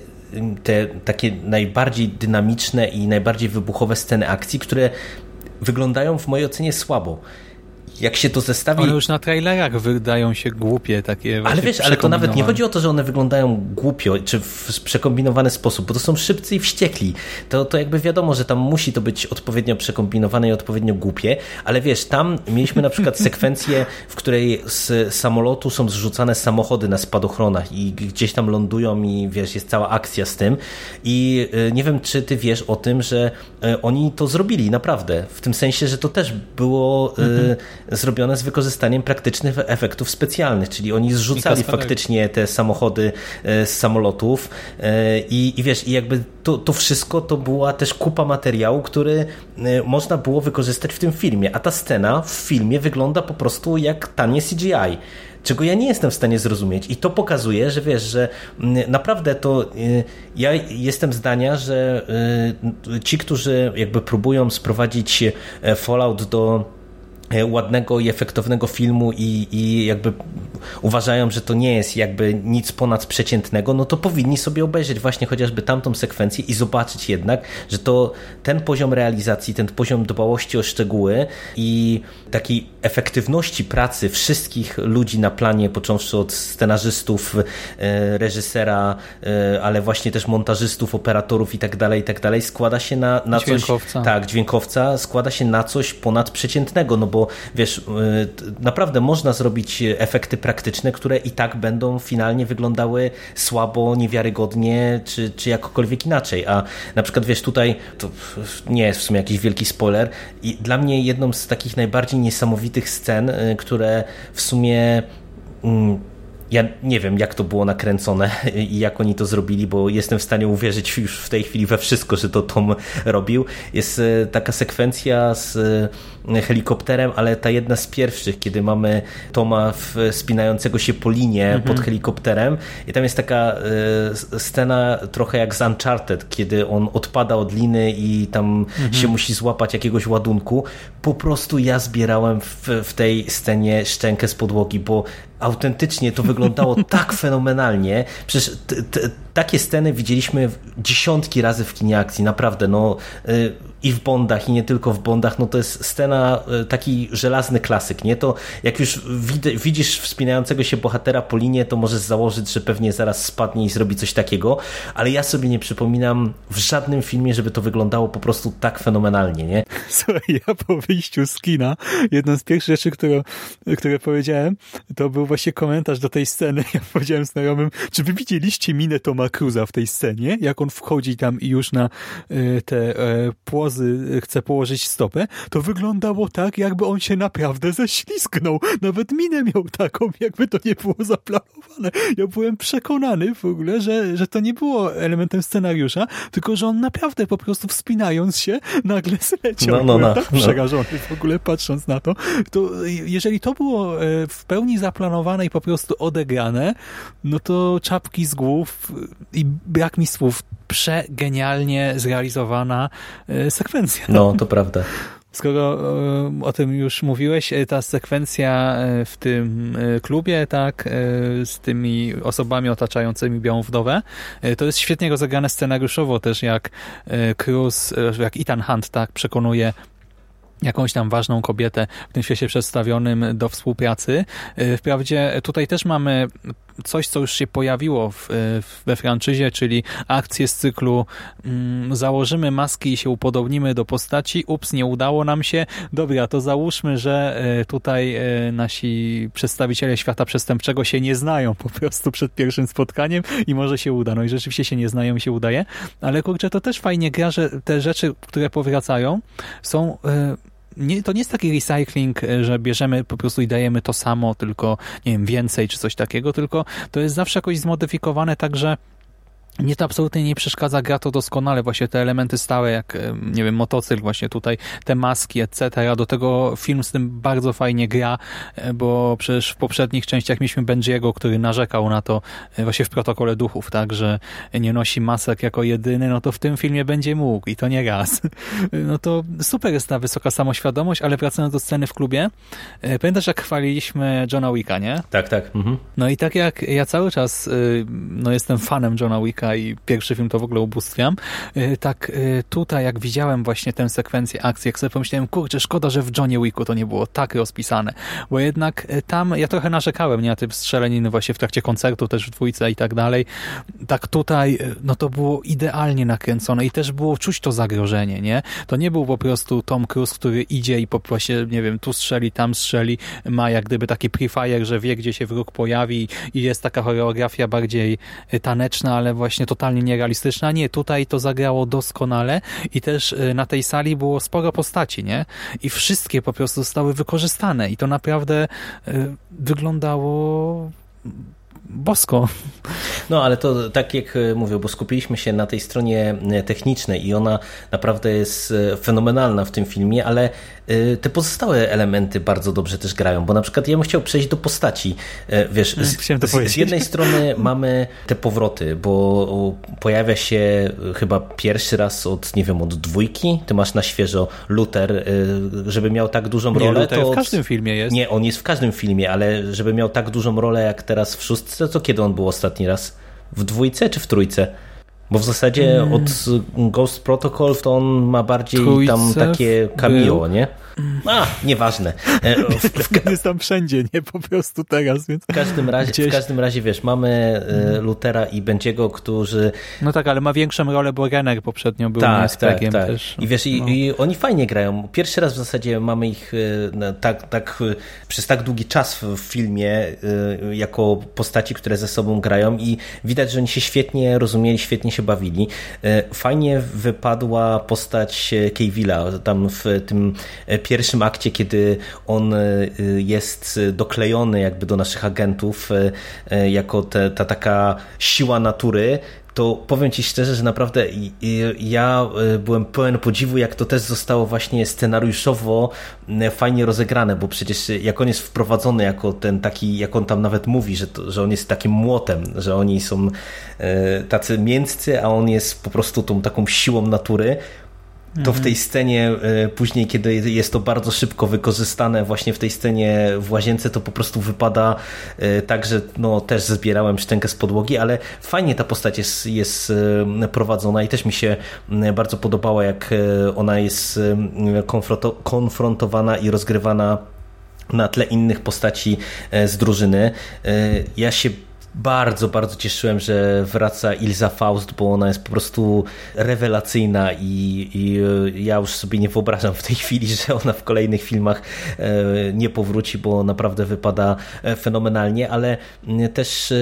te takie najbardziej dynamiczne i najbardziej wybuchowe sceny akcji, które wyglądają w mojej ocenie słabo jak się to zestawi... One już na trailerach wydają się głupie, takie Ale wiesz, ale to nawet nie chodzi o to, że one wyglądają głupio, czy w przekombinowany sposób, bo to są szybcy i wściekli. To, to jakby wiadomo, że tam musi to być odpowiednio przekombinowane i odpowiednio głupie, ale wiesz, tam mieliśmy na przykład sekwencję, w której z samolotu są zrzucane samochody na spadochronach i gdzieś tam lądują i wiesz, jest cała akcja z tym. I y, nie wiem, czy ty wiesz o tym, że y, oni to zrobili naprawdę, w tym sensie, że to też było y, mhm zrobione z wykorzystaniem praktycznych efektów specjalnych, czyli oni zrzucali faktycznie te samochody e, z samolotów e, i, i wiesz, i jakby to, to wszystko to była też kupa materiału, który e, można było wykorzystać w tym filmie, a ta scena w filmie wygląda po prostu jak tanie CGI czego ja nie jestem w stanie zrozumieć. I to pokazuje, że wiesz, że naprawdę to ja jestem zdania, że ci, którzy jakby próbują sprowadzić Fallout do ładnego i efektownego filmu i, i jakby uważają, że to nie jest jakby nic ponad przeciętnego, no to powinni sobie obejrzeć właśnie chociażby tamtą sekwencję i zobaczyć jednak, że to ten poziom realizacji, ten poziom dbałości o szczegóły i takiej efektywności pracy wszystkich ludzi na planie, począwszy od scenarzystów, e, reżysera, e, ale właśnie też montażystów, operatorów i tak dalej, i tak dalej, składa się na, na coś... Dźwiękowca. Tak, dźwiękowca składa się na coś ponad przeciętnego, no bo wiesz, y, naprawdę można zrobić efekty praktyczne, które i tak będą finalnie wyglądały słabo, niewiarygodnie, czy, czy jakkolwiek inaczej. A na przykład wiesz, tutaj to nie jest w sumie jakiś wielki spoiler i dla mnie jedną z takich najbardziej niesamowitych scen, y, które w sumie mm, ja nie wiem, jak to było nakręcone i jak oni to zrobili, bo jestem w stanie uwierzyć już w tej chwili we wszystko, że to Tom robił. Jest e, taka sekwencja z e, helikopterem, ale ta jedna z pierwszych, kiedy mamy Toma spinającego się po linie mhm. pod helikopterem i tam jest taka e, scena trochę jak z Uncharted, kiedy on odpada od liny i tam mhm. się musi złapać jakiegoś ładunku. Po prostu ja zbierałem w, w tej scenie szczękę z podłogi, bo autentycznie to wyglądało tak fenomenalnie. Przecież takie sceny widzieliśmy dziesiątki razy w kinie akcji, naprawdę. No, y, i w Bondach, i nie tylko w Bondach, no to jest scena, e, taki żelazny klasyk, nie? To jak już widzisz wspinającego się bohatera po linie, to możesz założyć, że pewnie zaraz spadnie i zrobi coś takiego, ale ja sobie nie przypominam w żadnym filmie, żeby to wyglądało po prostu tak fenomenalnie, nie? Słuchaj, ja po wyjściu z kina, jedną z pierwszych rzeczy, które, które powiedziałem, to był właśnie komentarz do tej sceny. Ja powiedziałem znajomym, czy wy widzieliście minę Toma Cruza w tej scenie, jak on wchodzi tam i już na y, te y, płozy razy chce położyć stopę, to wyglądało tak, jakby on się naprawdę ześlizgnął. Nawet minę miał taką, jakby to nie było zaplanowane. Ja byłem przekonany w ogóle, że, że to nie było elementem scenariusza, tylko że on naprawdę po prostu wspinając się, nagle zleciał. No, no, no, tak no. przerażony w ogóle patrząc na to. To jeżeli to było e, w pełni zaplanowane i po prostu odegrane, no to czapki z głów i brak mi słów, przegenialnie zrealizowana e, sekwencja. No, to prawda. Skoro e, o tym już mówiłeś, e, ta sekwencja w tym klubie, tak, z tymi osobami otaczającymi Białą Wdowę, to jest świetnie rozegrane scenariuszowo też, jak Cruz, jak Ethan Hunt, tak, przekonuje jakąś tam ważną kobietę w tym świecie przedstawionym do współpracy. Wprawdzie tutaj też mamy coś, co już się pojawiło w, we franczyzie, czyli akcje z cyklu mm, założymy maski i się upodobnimy do postaci, ups, nie udało nam się, dobra, to załóżmy, że e, tutaj e, nasi przedstawiciele świata przestępczego się nie znają po prostu przed pierwszym spotkaniem i może się uda. No i rzeczywiście się nie znają i się udaje, ale kurczę, to też fajnie gra, że te rzeczy, które powracają są... Yy, nie, to nie jest taki recycling, e, że bierzemy po prostu i dajemy to samo, tylko nie wiem, więcej czy coś takiego, tylko to jest zawsze jakoś zmodyfikowane tak, że mnie to absolutnie nie przeszkadza, gra to doskonale, właśnie te elementy stałe, jak, nie wiem, motocykl, właśnie tutaj, te maski, etc. Do tego film z tym bardzo fajnie gra, e, bo przecież w poprzednich częściach mieliśmy Benjiego, który narzekał na to e, właśnie w protokole duchów, tak, że nie nosi masek jako jedyny, no to w tym filmie będzie mógł i to nie raz. No to super jest ta wysoka samoświadomość, ale wracając do sceny w klubie, e, pamiętasz jak chwaliliśmy Johna Wicka, nie? Tak, tak. Mhm. No i tak jak ja cały czas no jestem fanem Johna Wicka, i pierwszy film to w ogóle ubóstwiam. Y, tak y, tutaj jak widziałem właśnie tę sekwencję akcji, jak sobie pomyślałem, kurczę, szkoda, że w Johnie Wicku to nie było tak rozpisane, bo jednak y, tam ja trochę narzekałem nie, na te strzeleniny właśnie w trakcie koncertu, też w dwójce i tak dalej. Tak tutaj, no to było idealnie nakręcone i też było czuć to zagrożenie, nie? To nie był po prostu Tom Cruise, który idzie i po prostu, nie wiem, tu strzeli, tam strzeli, ma jak gdyby taki prefire, że wie, gdzie się wróg pojawi i jest taka choreografia bardziej taneczna, ale właśnie właśnie totalnie nierealistyczna. Nie, tutaj to zagrało doskonale i też y, na tej sali było sporo postaci, nie? I wszystkie po prostu zostały wykorzystane i to naprawdę y, wyglądało bosko. No, ale to tak jak e, mówię, bo skupiliśmy się na tej stronie technicznej i ona naprawdę jest fenomenalna w tym filmie, ale te pozostałe elementy bardzo dobrze też grają, bo na przykład ja bym chciał przejść do postaci. Wiesz, z, z, z jednej strony mamy te powroty, bo pojawia się chyba pierwszy raz od, nie wiem, od dwójki, ty masz na świeżo Luther, żeby miał tak dużą rolę. Nie, Luther to w każdym filmie jest. Nie, on jest w każdym filmie, ale żeby miał tak dużą rolę jak teraz w szóstce, to kiedy on był ostatni raz? W dwójce czy w trójce? Bo w zasadzie hmm. od Ghost Protocol to on ma bardziej Trójce tam takie cameo, nie? A, nieważne. E, w, jest tam wszędzie, nie po prostu teraz, więc... W każdym razie, Gdzieś... w każdym razie wiesz, mamy e, Lutera i Będziego, którzy... No tak, ale ma większą rolę, bo Renner poprzednio był tak, tak, tak. też. I wiesz, i, no. i, oni fajnie grają. Pierwszy raz w zasadzie mamy ich e, tak, tak przez tak długi czas w filmie jako postaci, które ze sobą grają i widać, że oni się świetnie rozumieli, świetnie się bawili. Fajnie wypadła postać Kejwilla tam w tym pierwszym akcie, kiedy on jest doklejony jakby do naszych agentów jako te, ta taka siła natury, to powiem Ci szczerze, że naprawdę ja e, byłem pełen podziwu, jak to też zostało właśnie scenariuszowo e, fajnie rozegrane, bo przecież jak on jest wprowadzony jako ten taki, jak on tam nawet mówi, że, to, że on jest takim młotem, że oni są e, tacy mięccy, a on jest po prostu tą taką siłą natury, to w tej scenie e, później, kiedy jest to bardzo szybko wykorzystane właśnie w tej scenie w łazience, to po prostu wypada e, tak, że no, też zbierałem szczękę z podłogi, ale fajnie ta postać jest, jest e, prowadzona i też mi się bardzo podobała, jak ona jest konfrontowana i rozgrywana na tle innych postaci z drużyny. Ja się bardzo, bardzo cieszyłem, że wraca Ilza Faust, bo ona jest po prostu rewelacyjna i, i, e, ja już sobie nie wyobrażam w tej chwili, że ona w kolejnych filmach e, nie powróci, bo naprawdę wypada e, fenomenalnie, ale też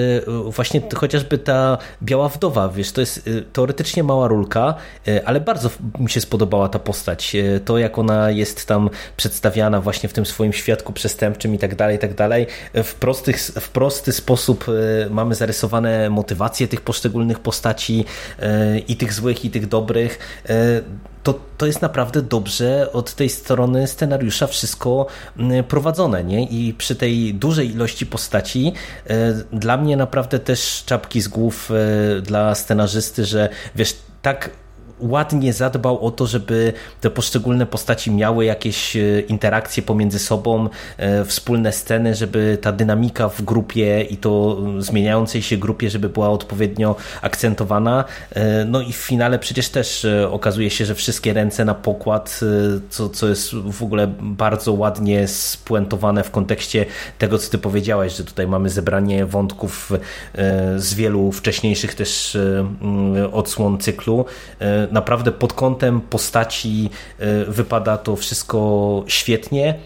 właśnie chociażby ta Biała Wdowa, wiesz, to jest teoretycznie mała rulka, ale bardzo mi się spodobała ta postać. To, jak ona jest tam przedstawiana właśnie w tym swoim świadku przestępczym i tak dalej, i tak dalej, w, prostych, w prosty sposób mamy zarysowane motywacje tych poszczególnych postaci e, i tych złych, i tych dobrych e, to, to jest naprawdę dobrze od tej strony scenariusza wszystko prowadzone. Nie? I przy tej dużej ilości postaci e, dla mnie naprawdę też czapki z głów dla scenarzysty, że wiesz, tak ładnie zadbał o to, żeby te poszczególne postaci miały jakieś e, interakcje pomiędzy sobą, e, wspólne sceny, żeby ta dynamika w grupie i to zmieniającej się grupie, żeby była odpowiednio akcentowana. E, no i w finale przecież też okazuje się, że wszystkie ręce na pokład, co, co jest w ogóle bardzo ładnie spuentowane w kontekście tego, co ty powiedziałeś, że tutaj mamy zebranie wątków z wielu wcześniejszych też odsłon cyklu naprawdę pod kątem postaci e, wypada to wszystko świetnie.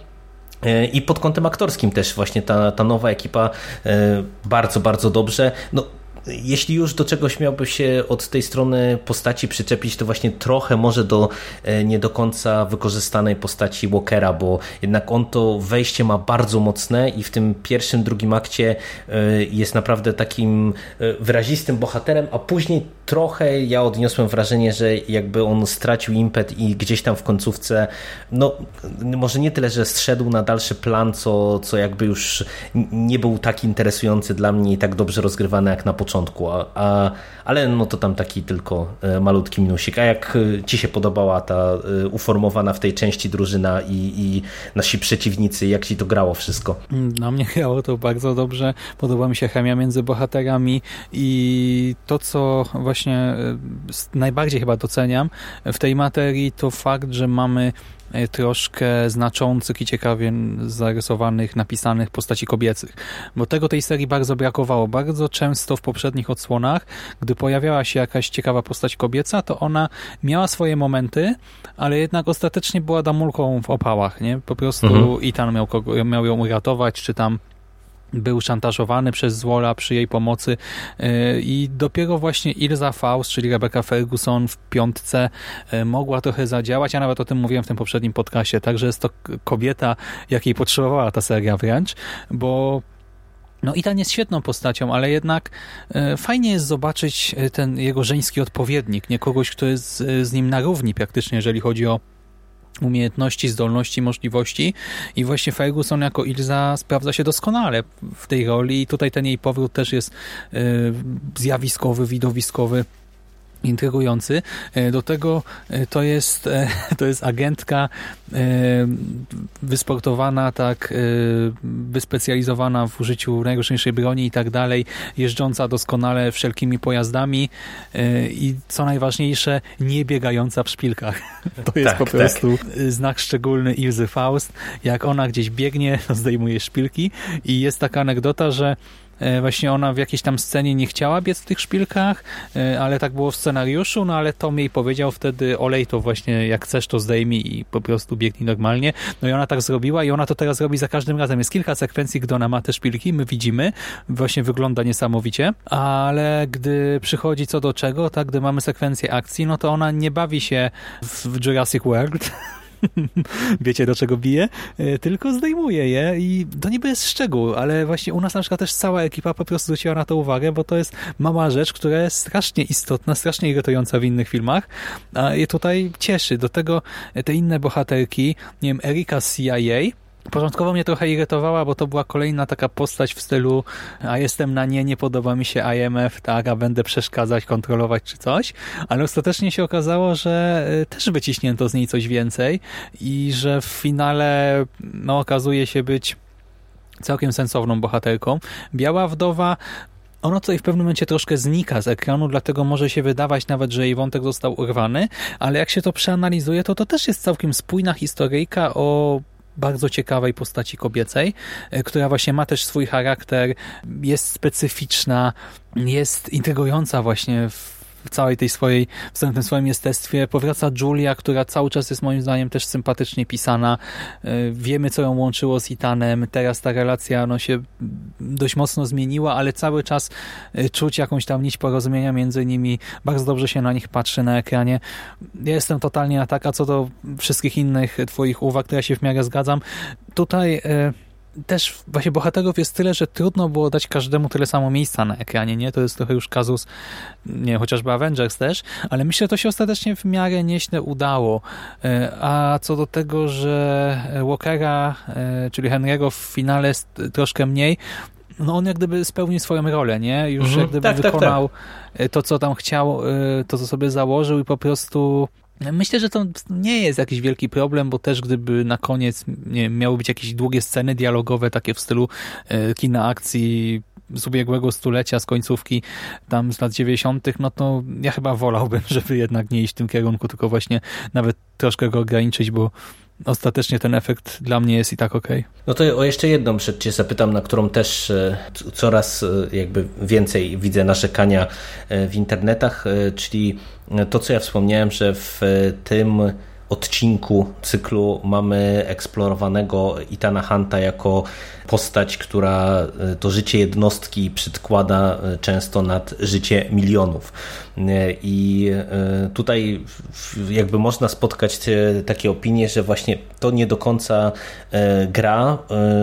E, I pod kątem aktorskim też właśnie ta, ta nowa ekipa e, bardzo, bardzo dobrze. No, jeśli już do czegoś miałby się od tej strony postaci przyczepić, to właśnie trochę może do e, nie do końca wykorzystanej postaci Walkera, bo jednak on to wejście ma bardzo mocne i w tym pierwszym, drugim akcie e, jest naprawdę takim e, wyrazistym bohaterem, a później trochę ja odniosłem wrażenie, że jakby on stracił impet i gdzieś tam w końcówce, no może nie tyle, że zszedł na dalszy plan, co, co jakby już nie był tak interesujący dla mnie i tak dobrze rozgrywany jak na początku początku, a, a, ale no to tam taki tylko e, malutki minusik. A jak e, Ci się podobała ta e, uformowana w tej części drużyna i, i nasi przeciwnicy, jak Ci to grało wszystko? Na mnie grało to bardzo dobrze, podoba mi się chemia między bohaterami i to, co właśnie najbardziej chyba doceniam w tej materii, to fakt, że mamy troszkę znaczących i ciekawie zarysowanych, napisanych postaci kobiecych. Bo tego tej serii bardzo brakowało. Bardzo często w poprzednich odsłonach, gdy pojawiała się jakaś ciekawa postać kobieca, to ona miała swoje momenty, ale jednak ostatecznie była damulką w opałach. Nie? Po prostu mhm. Itan miał, kogo, miał ją uratować, czy tam był szantażowany przez Zwola przy jej pomocy e, i dopiero właśnie Ilza Faust, czyli Rebecca Ferguson w piątce e, mogła trochę zadziałać. Ja nawet o tym mówiłem w tym poprzednim podcastie, także jest to kobieta, jakiej potrzebowała ta seria wręcz, bo no i ten jest świetną postacią, ale jednak e, fajnie jest zobaczyć ten jego żeński odpowiednik, nie kogoś, kto jest z nim na równi praktycznie, jeżeli chodzi o umiejętności, zdolności, możliwości. I właśnie Ferguson jako Ilza sprawdza się doskonale w tej roli. I tutaj ten jej powrót też jest e, zjawiskowy, widowiskowy intrygujący. E, do tego e, to jest, e, to jest agentka wysportowana, tak wyspecjalizowana w użyciu najróżniejszej broni i tak dalej, jeżdżąca doskonale wszelkimi pojazdami i co najważniejsze, nie biegająca w szpilkach. To jest tak, po tak. prostu tak. znak szczególny Ilzy Faust. Jak ona gdzieś biegnie, zdejmuje szpilki i jest taka anegdota, że właśnie ona w jakiejś tam scenie nie chciała biec w tych szpilkach, e, ale tak było w scenariuszu, no ale Tom jej powiedział wtedy olej to właśnie jak chcesz to zdejmij i po prostu biegnij normalnie. No i ona tak zrobiła i ona to teraz robi za każdym razem. Jest kilka sekwencji, gdy ona ma te szpilki, my widzimy, właśnie wygląda niesamowicie, ale gdy przychodzi co do czego, tak, gdy mamy sekwencję akcji, no to ona nie bawi się w Jurassic World, wiecie do czego bije, e, tylko zdejmuje je i to niby jest szczegół, ale właśnie u nas na przykład też cała ekipa po prostu zwróciła na to uwagę, bo to jest mała rzecz, która jest strasznie istotna, strasznie irytująca w innych filmach, a je tutaj cieszy. Do tego te inne bohaterki, nie wiem, Erika CIA, Początkowo mnie trochę irytowała, bo to była kolejna taka postać w stylu a jestem na nie, nie podoba mi się IMF, tak, a będę przeszkadzać, kontrolować czy coś, ale ostatecznie się okazało, że y, też wyciśnięto z niej coś więcej i że w finale no, okazuje się być całkiem sensowną bohaterką. Biała Wdowa ono tutaj w pewnym momencie troszkę znika z ekranu, dlatego może się wydawać nawet, że jej wątek został urwany, ale jak się to przeanalizuje, to to też jest całkiem spójna historyjka o bardzo ciekawej postaci kobiecej, e, która właśnie ma też swój charakter, jest specyficzna, jest intrygująca właśnie w w całej tej swojej, w tym swoim jestestwie. Powraca Julia, która cały czas jest moim zdaniem też sympatycznie pisana. E, wiemy, co ją łączyło z Itanem. Teraz ta relacja no, się dość mocno zmieniła, ale cały czas e, czuć jakąś tam nić porozumienia między nimi. Bardzo dobrze się na nich patrzy na ekranie. Ja jestem totalnie na taka, co do wszystkich innych twoich uwag, to ja się w miarę zgadzam. Tutaj... E, też właśnie bohaterów jest tyle, że trudno było dać każdemu tyle samo miejsca na ekranie, nie? To jest trochę już kazus, nie, chociażby Avengers też, ale myślę, że to się ostatecznie w miarę nieźle udało. E, a co do tego, że Walkera, e, czyli Henry'ego w finale jest troszkę mniej, no on jak gdyby spełnił swoją rolę, nie? Już mhm. jak gdyby tak, wykonał tak, tak. to, co tam chciał, e, to, co sobie założył i po prostu Myślę, że to nie jest jakiś wielki problem, bo też gdyby na koniec miały być jakieś długie sceny dialogowe, takie w stylu e, kina akcji z ubiegłego stulecia, z końcówki tam z lat 90., no to ja chyba wolałbym, żeby jednak nie iść w tym kierunku, tylko właśnie nawet troszkę go ograniczyć, bo ostatecznie ten efekt dla mnie jest i tak ok. No to o jeszcze jedną rzecz cię zapytam, na którą też e, coraz e, jakby więcej widzę narzekania w internetach, czyli to, co ja wspomniałem, że w tym odcinku cyklu mamy eksplorowanego Itana Hunta jako postać, która e, to życie jednostki przedkłada e, często nad życie milionów. E, I tutaj jakby można spotkać takie opinie, że właśnie to nie do końca gra,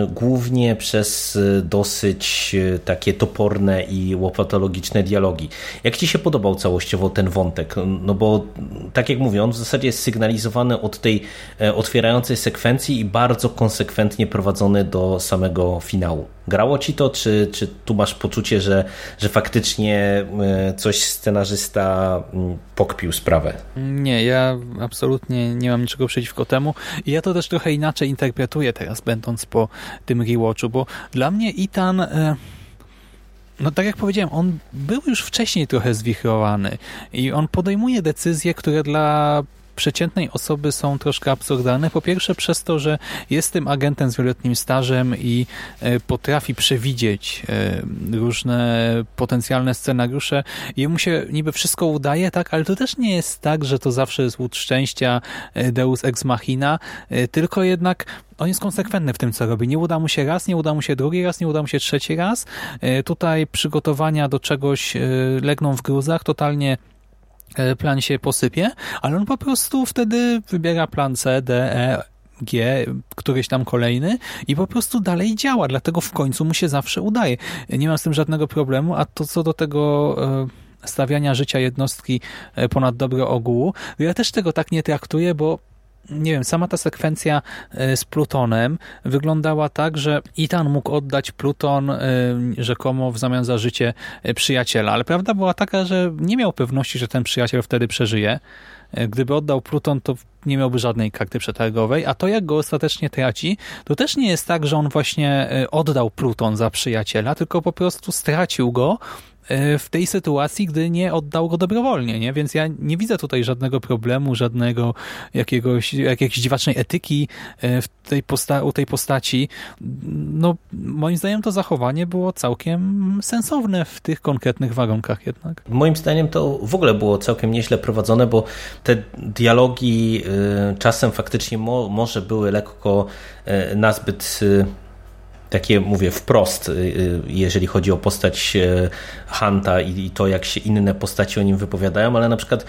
głównie przez dosyć takie toporne i łopatologiczne dialogi. Jak Ci się podobał całościowo ten wątek? No bo tak jak mówię, on w zasadzie jest sygnalizowany od tej otwierającej sekwencji i bardzo konsekwentnie prowadzony do samego finału. Grało ci to, czy, czy tu masz poczucie, że, że faktycznie e, coś scenarzysta mm, pokpił sprawę? Nie, ja absolutnie nie mam niczego przeciwko temu. I ja to też trochę inaczej interpretuję teraz, będąc po tym rewatchu, bo dla mnie Itan... E, no tak jak powiedziałem, on był już wcześniej trochę zwichrowany i on podejmuje decyzje, które dla przeciętnej osoby są troszkę absurdalne. Po pierwsze przez to, że jest tym agentem z wieloletnim stażem i e, potrafi przewidzieć e, różne potencjalne scenariusze. Jemu się niby wszystko udaje, tak, ale to też nie jest tak, że to zawsze jest łód szczęścia, e, deus ex machina, tylko jednak on jest konsekwentny w tym, co robi. Nie uda mu się raz, nie uda mu się drugi raz, nie uda mu się trzeci raz. Tutaj przygotowania do czegoś legną w gruzach, totalnie plan się posypie, ale on po prostu wtedy wybiera plan C, D, E, G, któryś tam kolejny i po prostu dalej działa, dlatego w końcu mu się zawsze udaje. Nie mam z tym żadnego problemu, a to co do tego e, stawiania życia jednostki e, ponad dobro ogółu, ja też tego tak nie traktuję, bo nie wiem, sama ta sekwencja e, z Plutonem wyglądała tak, że Ethan mógł oddać Pluton e, rzekomo w zamian za życie e, przyjaciela, ale prawda była taka, że nie miał pewności, że ten przyjaciel wtedy przeżyje. Gdyby oddał Pluton, to nie miałby żadnej karty przetargowej, a to jak go ostatecznie traci, to też nie jest tak, że on właśnie oddał Pluton za przyjaciela, tylko po prostu stracił go w tej sytuacji, gdy nie oddał go dobrowolnie, nie? Więc ja nie widzę tutaj żadnego problemu, żadnego jakiegoś, jakiejś dziwacznej etyki e, w tej posta u tej postaci. No, moim zdaniem to zachowanie było całkiem sensowne w tych konkretnych warunkach jednak. Moim zdaniem to w ogóle było całkiem nieźle prowadzone, bo te dialogi y, czasem faktycznie mo może były lekko nazbyt takie, mówię, wprost, jeżeli chodzi o postać Hanta i to, jak się inne postaci o nim wypowiadają, ale na przykład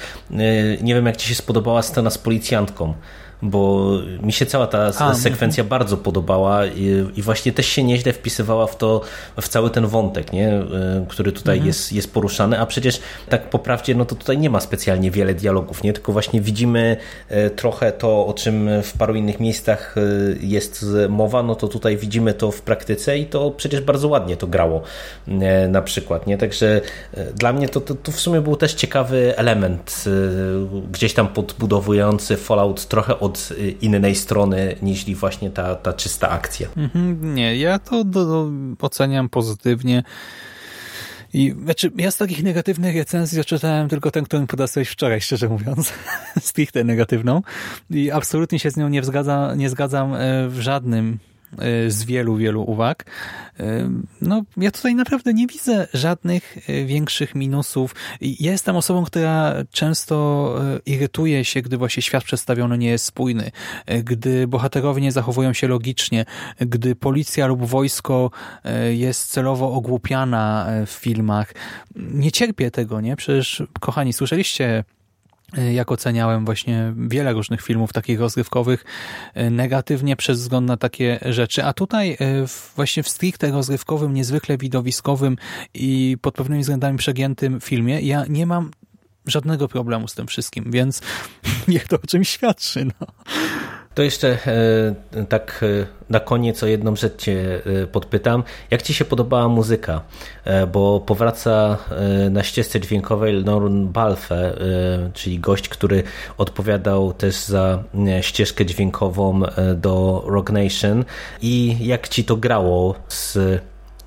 nie wiem, jak Ci się spodobała scena z policjantką, bo mi się cała ta A, sekwencja m- bardzo podobała i, i, właśnie też się nieźle wpisywała w to, w cały ten wątek, nie? Y, który tutaj mhm. jest, jest poruszany, a przecież tak po prawdzie, no to tutaj nie ma specjalnie wiele dialogów, nie? Tylko właśnie widzimy y, trochę to, o czym w paru innych miejscach y, jest mowa, no to tutaj widzimy to w praktyce i to przecież bardzo ładnie to grało na przykład, nie? Także dla mnie to, to, to w sumie był też ciekawy element gdzieś tam podbudowujący Fallout trochę od innej strony niż właśnie ta, ta czysta akcja. Mhm, nie, ja to do, do, oceniam pozytywnie. I znaczy, ja z takich negatywnych recenzji czytałem tylko ten, którym podastałeś wczoraj, szczerze mówiąc, stricte negatywną. I absolutnie się z nią nie, zgadza, nie zgadzam e, w żadnym Y, z wielu, wielu uwag. Y, no, ja tutaj naprawdę nie widzę żadnych y, większych minusów. Ja jestem osobą, która często irytuje się, gdy właśnie świat przedstawiony nie jest spójny, gdy bohaterowie nie zachowują się logicznie, gdy policja lub wojsko jest celowo ogłupiana w filmach. Nie cierpię tego, nie? Przecież, kochani, słyszeliście jak oceniałem właśnie wiele różnych filmów takich rozrywkowych e, negatywnie przez wzgląd na takie rzeczy, a tutaj e, właśnie w stricte rozrywkowym, niezwykle widowiskowym i pod pewnymi względami przegiętym filmie ja nie mam żadnego problemu z tym wszystkim, więc niech to o czymś świadczy. No. To jeszcze e, tak e, na koniec o jedną rzecz Cię e, podpytam. Jak Ci się podobała muzyka? Bo powraca na ścieżce dźwiękowej Norman Balfe, czyli gość, który odpowiadał też za ścieżkę dźwiękową do Rock Nation. I jak Ci to grało z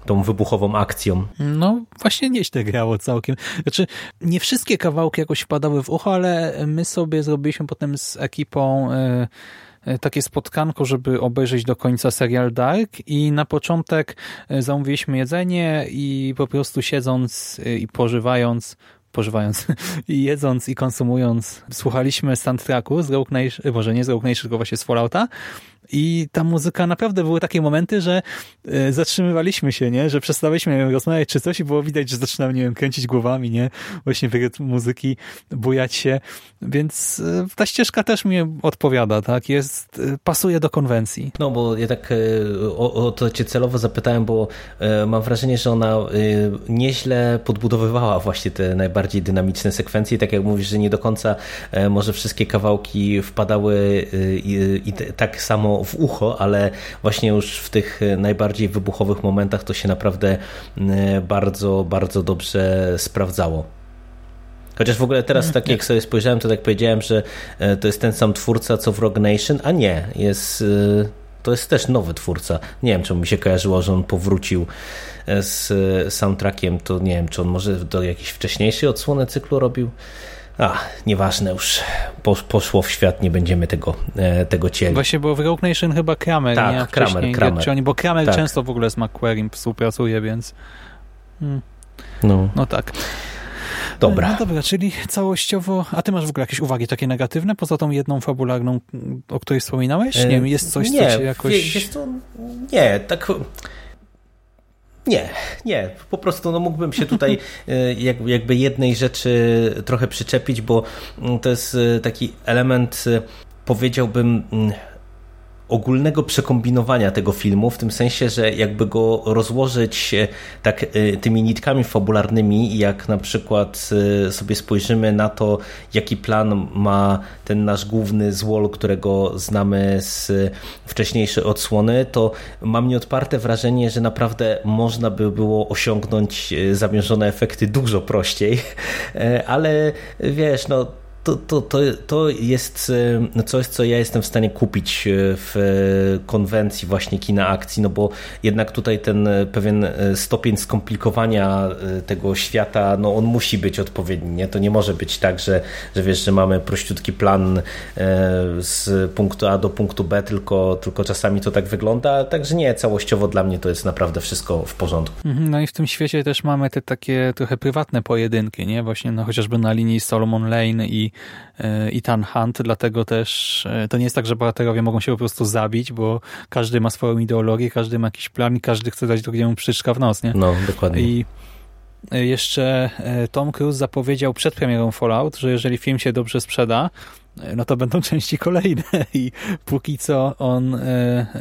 tą wybuchową akcją. No, właśnie nieźle grało całkiem. Znaczy, nie wszystkie kawałki jakoś wpadały w ucho, ale my sobie zrobiliśmy potem z ekipą takie spotkanko, żeby obejrzeć do końca serial Dark. I na początek e, zamówiliśmy jedzenie i po prostu siedząc e, i pożywając pożywając i jedząc i konsumując, słuchaliśmy soundtracku z Rogue Nation, może nie z Rogue Nation, tylko właśnie z Fallouta i ta muzyka naprawdę były takie momenty, że e, zatrzymywaliśmy się, nie? Że przestawaliśmy rozmawiać czy coś i było widać, że zaczynamy, nie wiem, kręcić głowami, nie? Właśnie w muzyki, bujać się. Więc e, ta ścieżka też mi odpowiada, tak? Jest, e, pasuje do konwencji. No, bo ja tak o, o to cię celowo zapytałem, bo mam wrażenie, że ona nieźle podbudowywała właśnie te najbardziej dynamiczne sekwencje. Tak jak mówisz, że nie do końca może wszystkie kawałki wpadały i, i tak samo w ucho, ale właśnie już w tych najbardziej wybuchowych momentach to się naprawdę mm, bardzo, bardzo dobrze sprawdzało. Chociaż w ogóle teraz, tak jak sobie spojrzałem, to tak powiedziałem, że e, to jest ten sam twórca co w Rogue Nation, a nie, jest, e, to jest też nowy twórca. Nie wiem, czemu mi się kojarzyło, że on powrócił e, z soundtrackiem, to nie wiem, czy on może do jakiejś wcześniejszej odsłony cyklu robił. A, nieważne już. Poszło w świat, nie będziemy tego, e, tego cieli. Właśnie, bo w Rogue Nation chyba Kramer, tak, nie? Kramer, Kramer. Oni, bo Kramer tak. często w ogóle z McQuarrim współpracuje, więc... Hmm. No. no tak. Dobra. No dobra, czyli całościowo... A ty masz w ogóle jakieś uwagi takie negatywne, poza tą jedną fabularną, o której wspominałeś? Nie wiem, jest coś, nie, co cię jakoś... Wiesz co, nie, tak nie, nie. Po prostu no, mógłbym się tutaj e, jakby jednej rzeczy trochę przyczepić, bo mm, to jest e, taki element, e, powiedziałbym, mm, ogólnego przekombinowania tego filmu, w tym sensie, że jakby go rozłożyć e, tak e, tymi nitkami fabularnymi, jak na przykład e, sobie spojrzymy na to, jaki plan ma ten nasz główny złol, którego znamy z wcześniejszej odsłony, to mam nieodparte wrażenie, że naprawdę można by było osiągnąć zamierzone efekty dużo prościej, ale wiesz, no to, to, to, to jest e, coś, co ja jestem w stanie kupić e, w konwencji właśnie kina akcji, no bo jednak tutaj ten pewien stopień skomplikowania tego świata, no on musi być odpowiedni, nie? To nie może być tak, że, że wiesz, że mamy prościutki plan z punktu A do punktu B, tylko, tylko czasami to tak wygląda, także nie, całościowo dla mnie to jest naprawdę wszystko w porządku. Mhm, no i w tym świecie też mamy te takie trochę prywatne pojedynki, nie? Właśnie no, chociażby na linii Solomon Lane i E, Ethan Hunt, dlatego też e, to nie jest tak, że bohaterowie mogą się po prostu zabić, bo każdy ma swoją ideologię, każdy ma jakiś plan i każdy chce dać drugiemu przyczka w nos, nie? No, dokładnie. I e, jeszcze Tom Cruise zapowiedział przed premierą Fallout, że jeżeli film się dobrze sprzeda, no to będą części kolejne i póki co on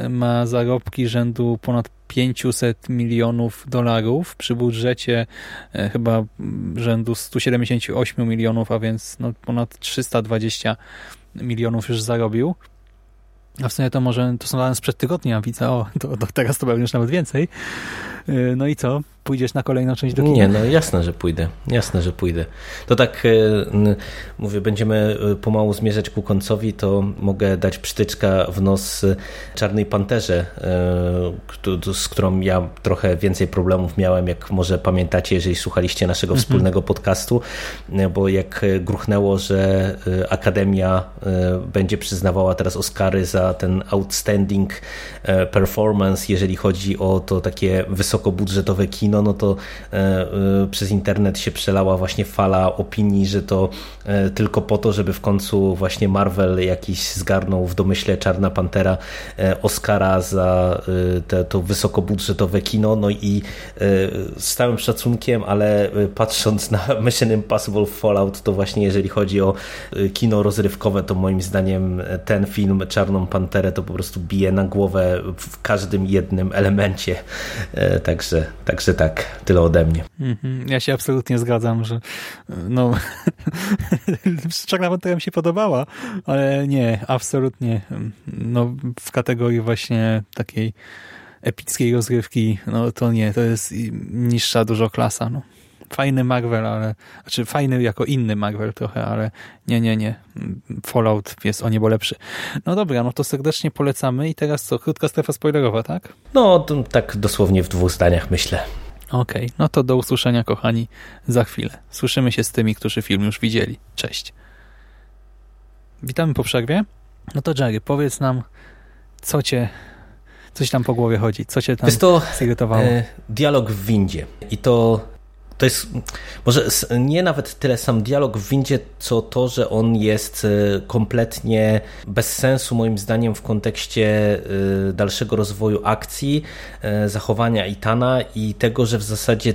ma zarobki rzędu ponad 500 milionów dolarów przy budżecie e, chyba rzędu 178 milionów, a więc no ponad 320 milionów już zarobił. A w sumie to może, to są dane sprzed tygodnia, widzę, o, to, to teraz to będzie już nawet więcej. E, no i co? Pójdziesz na kolejną część do kina? Nie, no jasne, że pójdę. Jasne, że pójdę. To tak e, mówię, będziemy e, pomału zmierzać ku końcowi, to mogę dać przytyczka w nos Czarnej Panterze, e, z którą ja trochę więcej problemów miałem, jak może pamiętacie, jeżeli słuchaliście naszego mhm. wspólnego podcastu, bo jak gruchnęło, że Akademia będzie przyznawała teraz Oscary za ten outstanding performance, jeżeli chodzi o to takie wysokobudżetowe kino, no, no to e, e, przez internet się przelała właśnie fala opinii, że to e, tylko po to, żeby w końcu właśnie Marvel jakiś zgarnął w domyśle Czarna Pantera Oscara za te, to wysokobudżetowe kino, no i z całym szacunkiem, ale patrząc na Mission Impossible Fallout, to właśnie jeżeli chodzi o kino rozrywkowe, to moim zdaniem ten film Czarną Panterę to po prostu bije na głowę w każdym jednym elemencie. Także, także tak tak, tyle ode mnie. Mhm. Ja się absolutnie zgadzam, że no Czarna Pantera mi się podobała, ale nie, absolutnie no w kategorii właśnie takiej epickiej rozgrywki, no to nie, to jest niższa dużo klasa, no. Fajny Marvel, ale, znaczy fajny jako inny Marvel trochę, ale nie, nie, nie. Fallout jest o niebo lepszy. No dobra, no to serdecznie polecamy i teraz co, krótka strefa spoilerowa, tak? No, tak dosłownie w dwóch zdaniach myślę. Okej, okay, no to do usłyszenia kochani za chwilę. Słyszymy się z tymi, którzy film już widzieli. Cześć. Witamy po przerwie. No to Jerry, powiedz nam, co cię, coś tam po głowie chodzi, co cię tam Jest to, zirytowało? E, dialog w windzie i to to jest może nie nawet tyle sam dialog w windzie, co to, że on jest e, kompletnie bez sensu moim zdaniem w kontekście e, dalszego rozwoju akcji, e, zachowania Itana i tego, że w zasadzie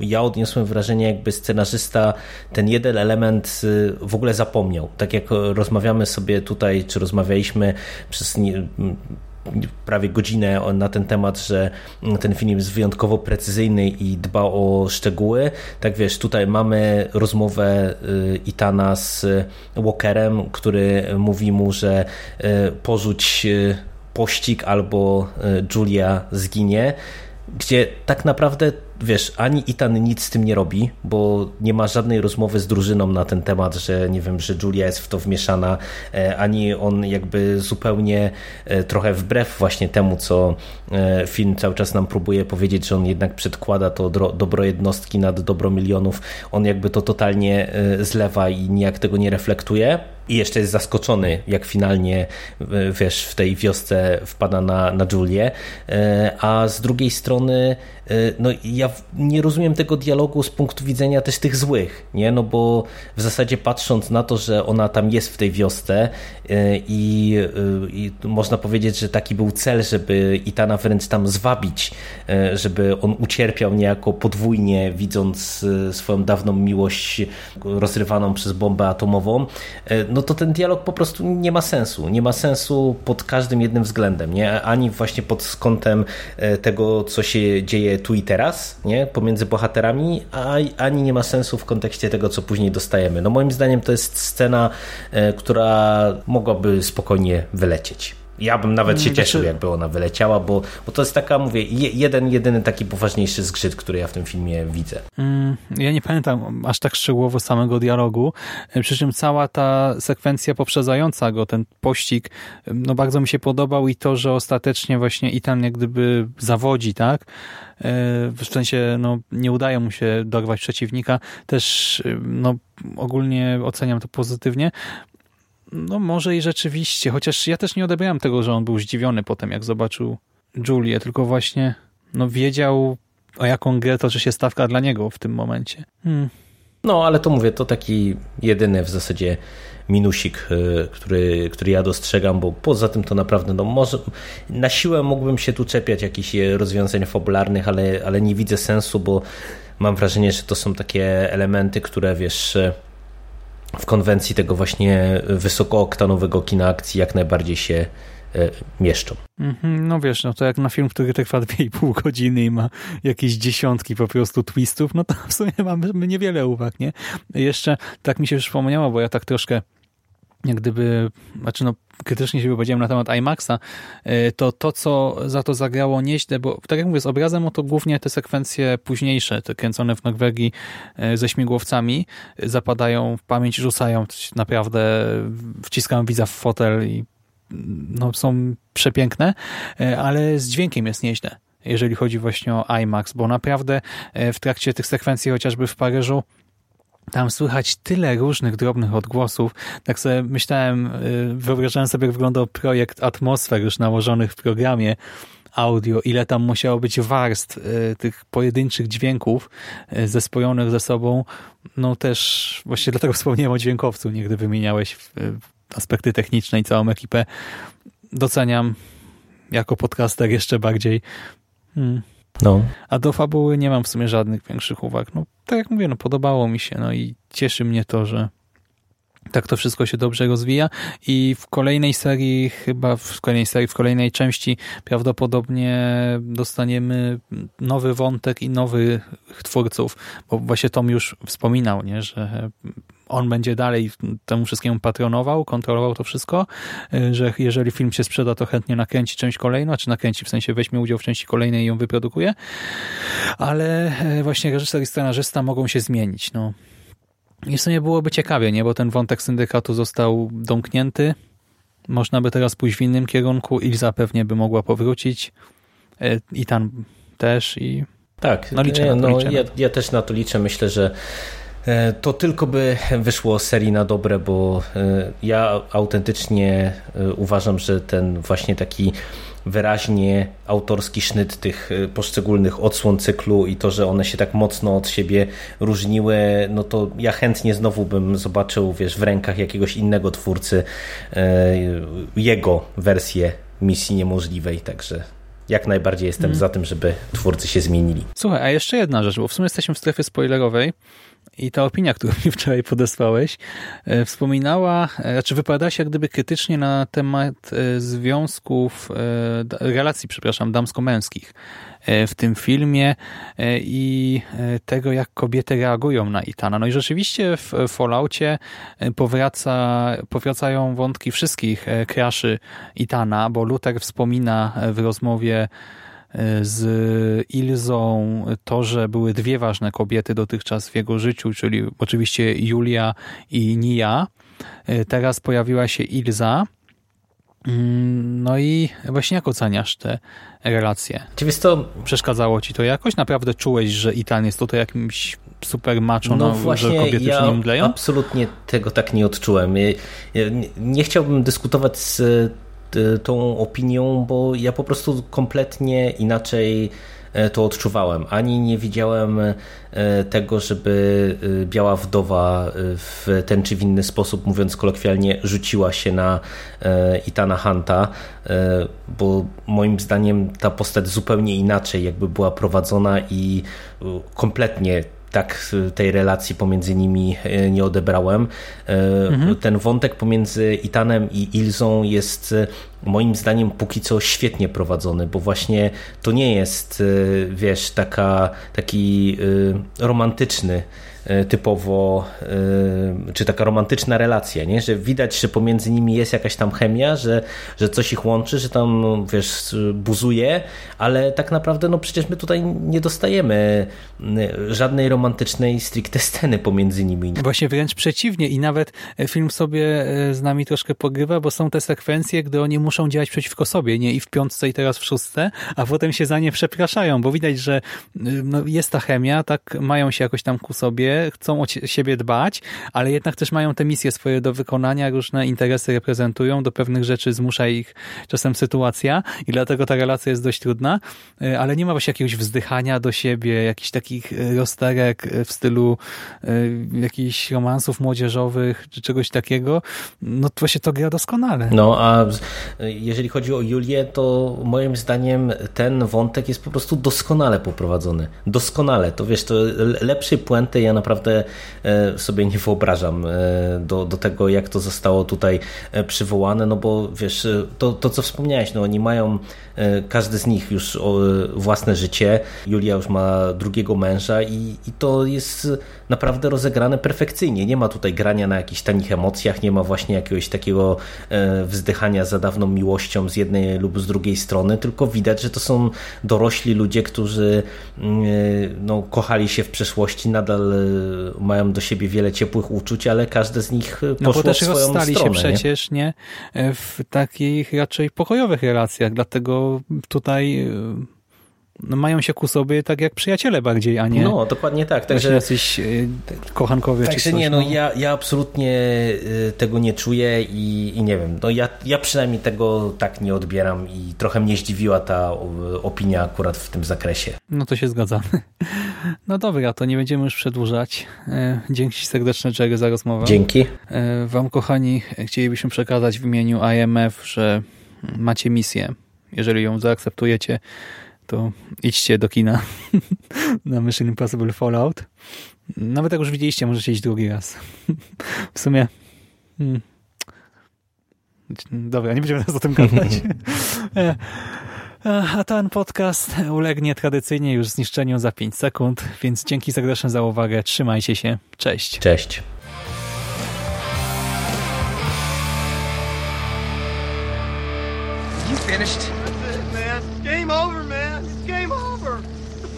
ja odniosłem wrażenie, jakby scenarzysta ten jeden element w ogóle zapomniał. Tak jak rozmawiamy sobie tutaj, czy rozmawialiśmy przez prawie godzinę na ten temat, że ten film jest wyjątkowo precyzyjny i dba o szczegóły. Tak wiesz, tutaj mamy rozmowę y, Itana z Walkerem, który mówi mu, że y, porzuć y, pościg albo Julia zginie, gdzie tak naprawdę wiesz, ani Itan nic z tym nie robi, bo nie ma żadnej rozmowy z drużyną na ten temat, że nie wiem, że Julia jest w to wmieszana, e, ani on jakby zupełnie e, trochę wbrew właśnie temu, co e, film cały czas nam próbuje powiedzieć, że on jednak przedkłada to dobro jednostki nad dobro milionów, on jakby to totalnie zlewa i nijak tego nie reflektuje. I jeszcze jest zaskoczony, jak finalnie, wiesz, w tej wiosce wpada na, na Julię. A z drugiej strony, no ja nie rozumiem tego dialogu z punktu widzenia też tych złych, nie? No bo w zasadzie patrząc na to, że ona tam jest w tej wiosce e, i, e, i można powiedzieć, że taki był cel, żeby Itana wręcz tam zwabić, e, żeby on ucierpiał niejako podwójnie, widząc swoją dawną miłość rozrywaną przez bombę atomową, no to ten dialog po prostu nie ma sensu. Nie ma sensu pod każdym jednym względem, nie? Ani właśnie pod kątem tego, co się dzieje tu i teraz, nie? pomiędzy bohaterami, a ani nie ma sensu w kontekście tego, co później dostajemy. No moim zdaniem to jest scena, e, która mogłaby spokojnie wylecieć. Ja bym nawet się Mm, cieszył, znaczy- jakby ona wyleciała, bo, bo to jest taka, mówię, je, jeden, jedyny taki poważniejszy zgrzyt, który ja w tym filmie widzę. Mm, Ja nie pamiętam aż tak szczegółowo samego dialogu, e, przy czym cała ta sekwencja poprzedzająca go, ten pościg, e, no bardzo mi się podobał i to, że ostatecznie właśnie Itan jak gdyby zawodzi, tak? E, W sensie, no nie udaje mu się dorwać przeciwnika, też no ogólnie oceniam to pozytywnie. No może i rzeczywiście, chociaż ja też nie odebrałem tego, że on był zdziwiony potem, jak zobaczył Julię, tylko właśnie no wiedział o jaką grę toczy się stawka dla niego w tym momencie. Hmm. No, ale to mówię, to taki jedyny w zasadzie minusik, y, który, który ja dostrzegam, bo poza tym to naprawdę, no może na siłę mógłbym się tu czepiać jakichś rozwiązań fabularnych, ale, ale nie widzę sensu, bo mam wrażenie, że to są takie elementy, które wiesz y, w konwencji tego właśnie wysokooktanowego kina akcji jak najbardziej się y, mieszczą. Mhm, No wiesz, no to jak na film, który trwa 2,5 godziny i ma jakieś dziesiątki po prostu twistów, no to w sumie mamy niewiele uwag, nie? Jeszcze tak mi się przypomniało, bo ja tak troszkę jak gdyby, znaczy no krytycznie się wypowiedziałem na temat IMAXa, y, to to, co za to zagrało nieźle, bo tak jak mówię, z obrazem, no to głównie te sekwencje późniejsze, te kręcone w Norwegii y, ze śmigłowcami, y, zapadają w pamięć, rzucają, naprawdę wciskam widza w fotel i no, są przepiękne, ale z dźwiękiem jest nieźle, jeżeli chodzi właśnie o IMAX, bo naprawdę w trakcie tych sekwencji, chociażby w Paryżu, tam słychać tyle różnych drobnych odgłosów. Tak sobie myślałem, e, wyobrażałem sobie, jak wyglądał projekt atmosfer już nałożonych w programie audio, ile tam musiało być warstw e, tych pojedynczych dźwięków e, zespojonych ze sobą. No też właśnie dlatego wspomniałem o dźwiękowcu, nie gdy wymieniałeś aspekty techniczne i całą ekipę. Doceniam jako podcaster jeszcze bardziej. Hmm. No. A do fabuły nie mam w sumie żadnych większych uwag. No, tak jak mówię, no, podobało mi się no i cieszy mnie to, że tak to wszystko się dobrze rozwija i w kolejnej serii, chyba w kolejnej serii, w kolejnej części prawdopodobnie dostaniemy nowy wątek i nowych twórców, bo właśnie Tom już wspominał, nie, że on będzie dalej temu wszystkiemu patronował, kontrolował to wszystko, że jeżeli film się sprzeda, to chętnie nakręci część kolejną, czy nakręci, w sensie weźmie udział w części kolejnej i ją wyprodukuje, ale właśnie reżyser i scenarzysta mogą się zmienić, no. I w sumie byłoby ciekawie, nie? bo ten wątek syndykatu został domknięty. Można by teraz pójść w innym kierunku. Ilza pewnie by mogła powrócić. I tam też. I Tak, no, liczę no, liczę ja, ja też na to liczę. Myślę, że e, to tylko by wyszło z serii na dobre, bo e, ja autentycznie e, uważam, że ten właśnie taki wyraźnie autorski sznyt tych e, poszczególnych odsłon cyklu i to, że one się tak mocno od siebie różniły, no to ja chętnie znowu bym zobaczył, wiesz, w rękach jakiegoś innego twórcy e, jego wersję Misji Niemożliwej, także jak najbardziej jestem Mhm. za tym, żeby twórcy się zmienili. Słuchaj, a jeszcze jedna rzecz, bo w sumie jesteśmy w strefie spoilerowej i ta opinia, którą mi wczoraj podesłałeś, e, wspominała, e, znaczy wypowiadała się jak gdyby krytycznie na temat e, związków, relacji, przepraszam, damsko-męskich w tym filmie i tego, jak kobiety reagują na Itana. No i rzeczywiście w Falloutie powraca, powracają wątki wszystkich kraszy Itana, bo Luther wspomina w rozmowie z Ilzą to, że były dwie ważne kobiety dotychczas w jego życiu, czyli oczywiście Julia i Nia. Teraz pojawiła się Ilza. Mm, No i właśnie jak oceniasz te relacje? To, Przeszkadzało ci to jakoś? Naprawdę czułeś, że Itan jest tutaj jakimś super macho, no no, właśnie że kobiety ja przy nim mdleją? absolutnie tego tak nie odczułem. Ja Nie, nie chciałbym dyskutować z e, tą opinią, bo ja po prostu kompletnie inaczej e, to odczuwałem. Ani nie widziałem e, tego, żeby e, Biała Wdowa e, w ten czy w inny sposób, mówiąc kolokwialnie, rzuciła się na Itana e, bo moim zdaniem ta postać zupełnie inaczej jakby była prowadzona i kompletnie tak tej relacji pomiędzy nimi nie odebrałem. Mhm. Ten wątek pomiędzy Itanem i Ilzą jest moim zdaniem póki co świetnie prowadzony, bo właśnie to nie jest, wiesz, taka, taki romantyczny E, typowo, e, czy taka romantyczna relacja, nie? że widać, że pomiędzy nimi jest jakaś tam chemia, że, że coś ich łączy, że tam, wiesz, buzuje, ale tak naprawdę, no przecież my tutaj nie dostajemy żadnej romantycznej stricte sceny pomiędzy nimi. Właśnie wręcz przeciwnie i nawet film sobie e, z nami troszkę pogrywa, bo są te sekwencje, gdy oni muszą działać przeciwko sobie, nie? I w piątce i teraz w szóstce, a potem się za nie przepraszają, bo widać, że no, jest ta chemia, tak mają się jakoś tam ku sobie, chcą o siebie dbać, ale jednak też mają te misje swoje do wykonania, różne interesy reprezentują, do pewnych rzeczy zmusza ich czasem sytuacja i dlatego ta relacja jest dość trudna, e, ale nie ma właśnie jakiegoś wzdychania do siebie, jakichś takich e, rozterek e, w stylu jakichś romansów młodzieżowych czy czegoś takiego. No to właśnie to gra doskonale. No a jeżeli chodzi o Julię, to moim zdaniem ten wątek jest po prostu doskonale poprowadzony. Doskonale. To wiesz, to lepszej puenty ja naprawdę e, sobie nie wyobrażam e, do, do tego, jak to zostało tutaj e, przywołane, no bo wiesz, to, to co wspomniałeś, no oni mają każdy z nich już własne życie. Julia już ma drugiego męża i, i to jest naprawdę rozegrane perfekcyjnie. Nie ma tutaj grania na jakichś tanich emocjach, nie ma właśnie jakiegoś takiego wzdychania za dawną miłością z jednej lub z drugiej strony, tylko widać, że to są dorośli ludzie, którzy mm, no, kochali się w przeszłości, nadal mają do siebie wiele ciepłych uczuć, ale każde z nich poszło no bo też swoją rozstali stronę. się przecież nie? w takich raczej pokojowych relacjach, dlatego tutaj no, mają się ku sobie tak jak przyjaciele bardziej, a nie no dokładnie tak, także jacyś e, kochankowie także czy coś, nie, no, no, Ja, ja absolutnie e, tego nie czuję i, i nie wiem, no ja, ja przynajmniej tego tak nie odbieram i trochę mnie zdziwiła ta opinia akurat w tym zakresie. No to się zgadzamy. No dobra, to nie będziemy już przedłużać. E, dzięki serdeczne Jerry za rozmowę. Dzięki. Wam kochani, chcielibyśmy przekazać w imieniu IMF, że macie misję. Jeżeli ją zaakceptujecie, to idźcie do kina na Mission Impossible Fallout. Nawet jak już widzieliście, możecie iść drugi raz. w sumie... Hmm. Dobra, nie będziemy teraz o tym gadać. E, a ten podcast ulegnie tradycyjnie już zniszczeniu za 5 sekund, więc dzięki serdecznie za uwagę. Trzymajcie się. Cześć. Cześć. You finished?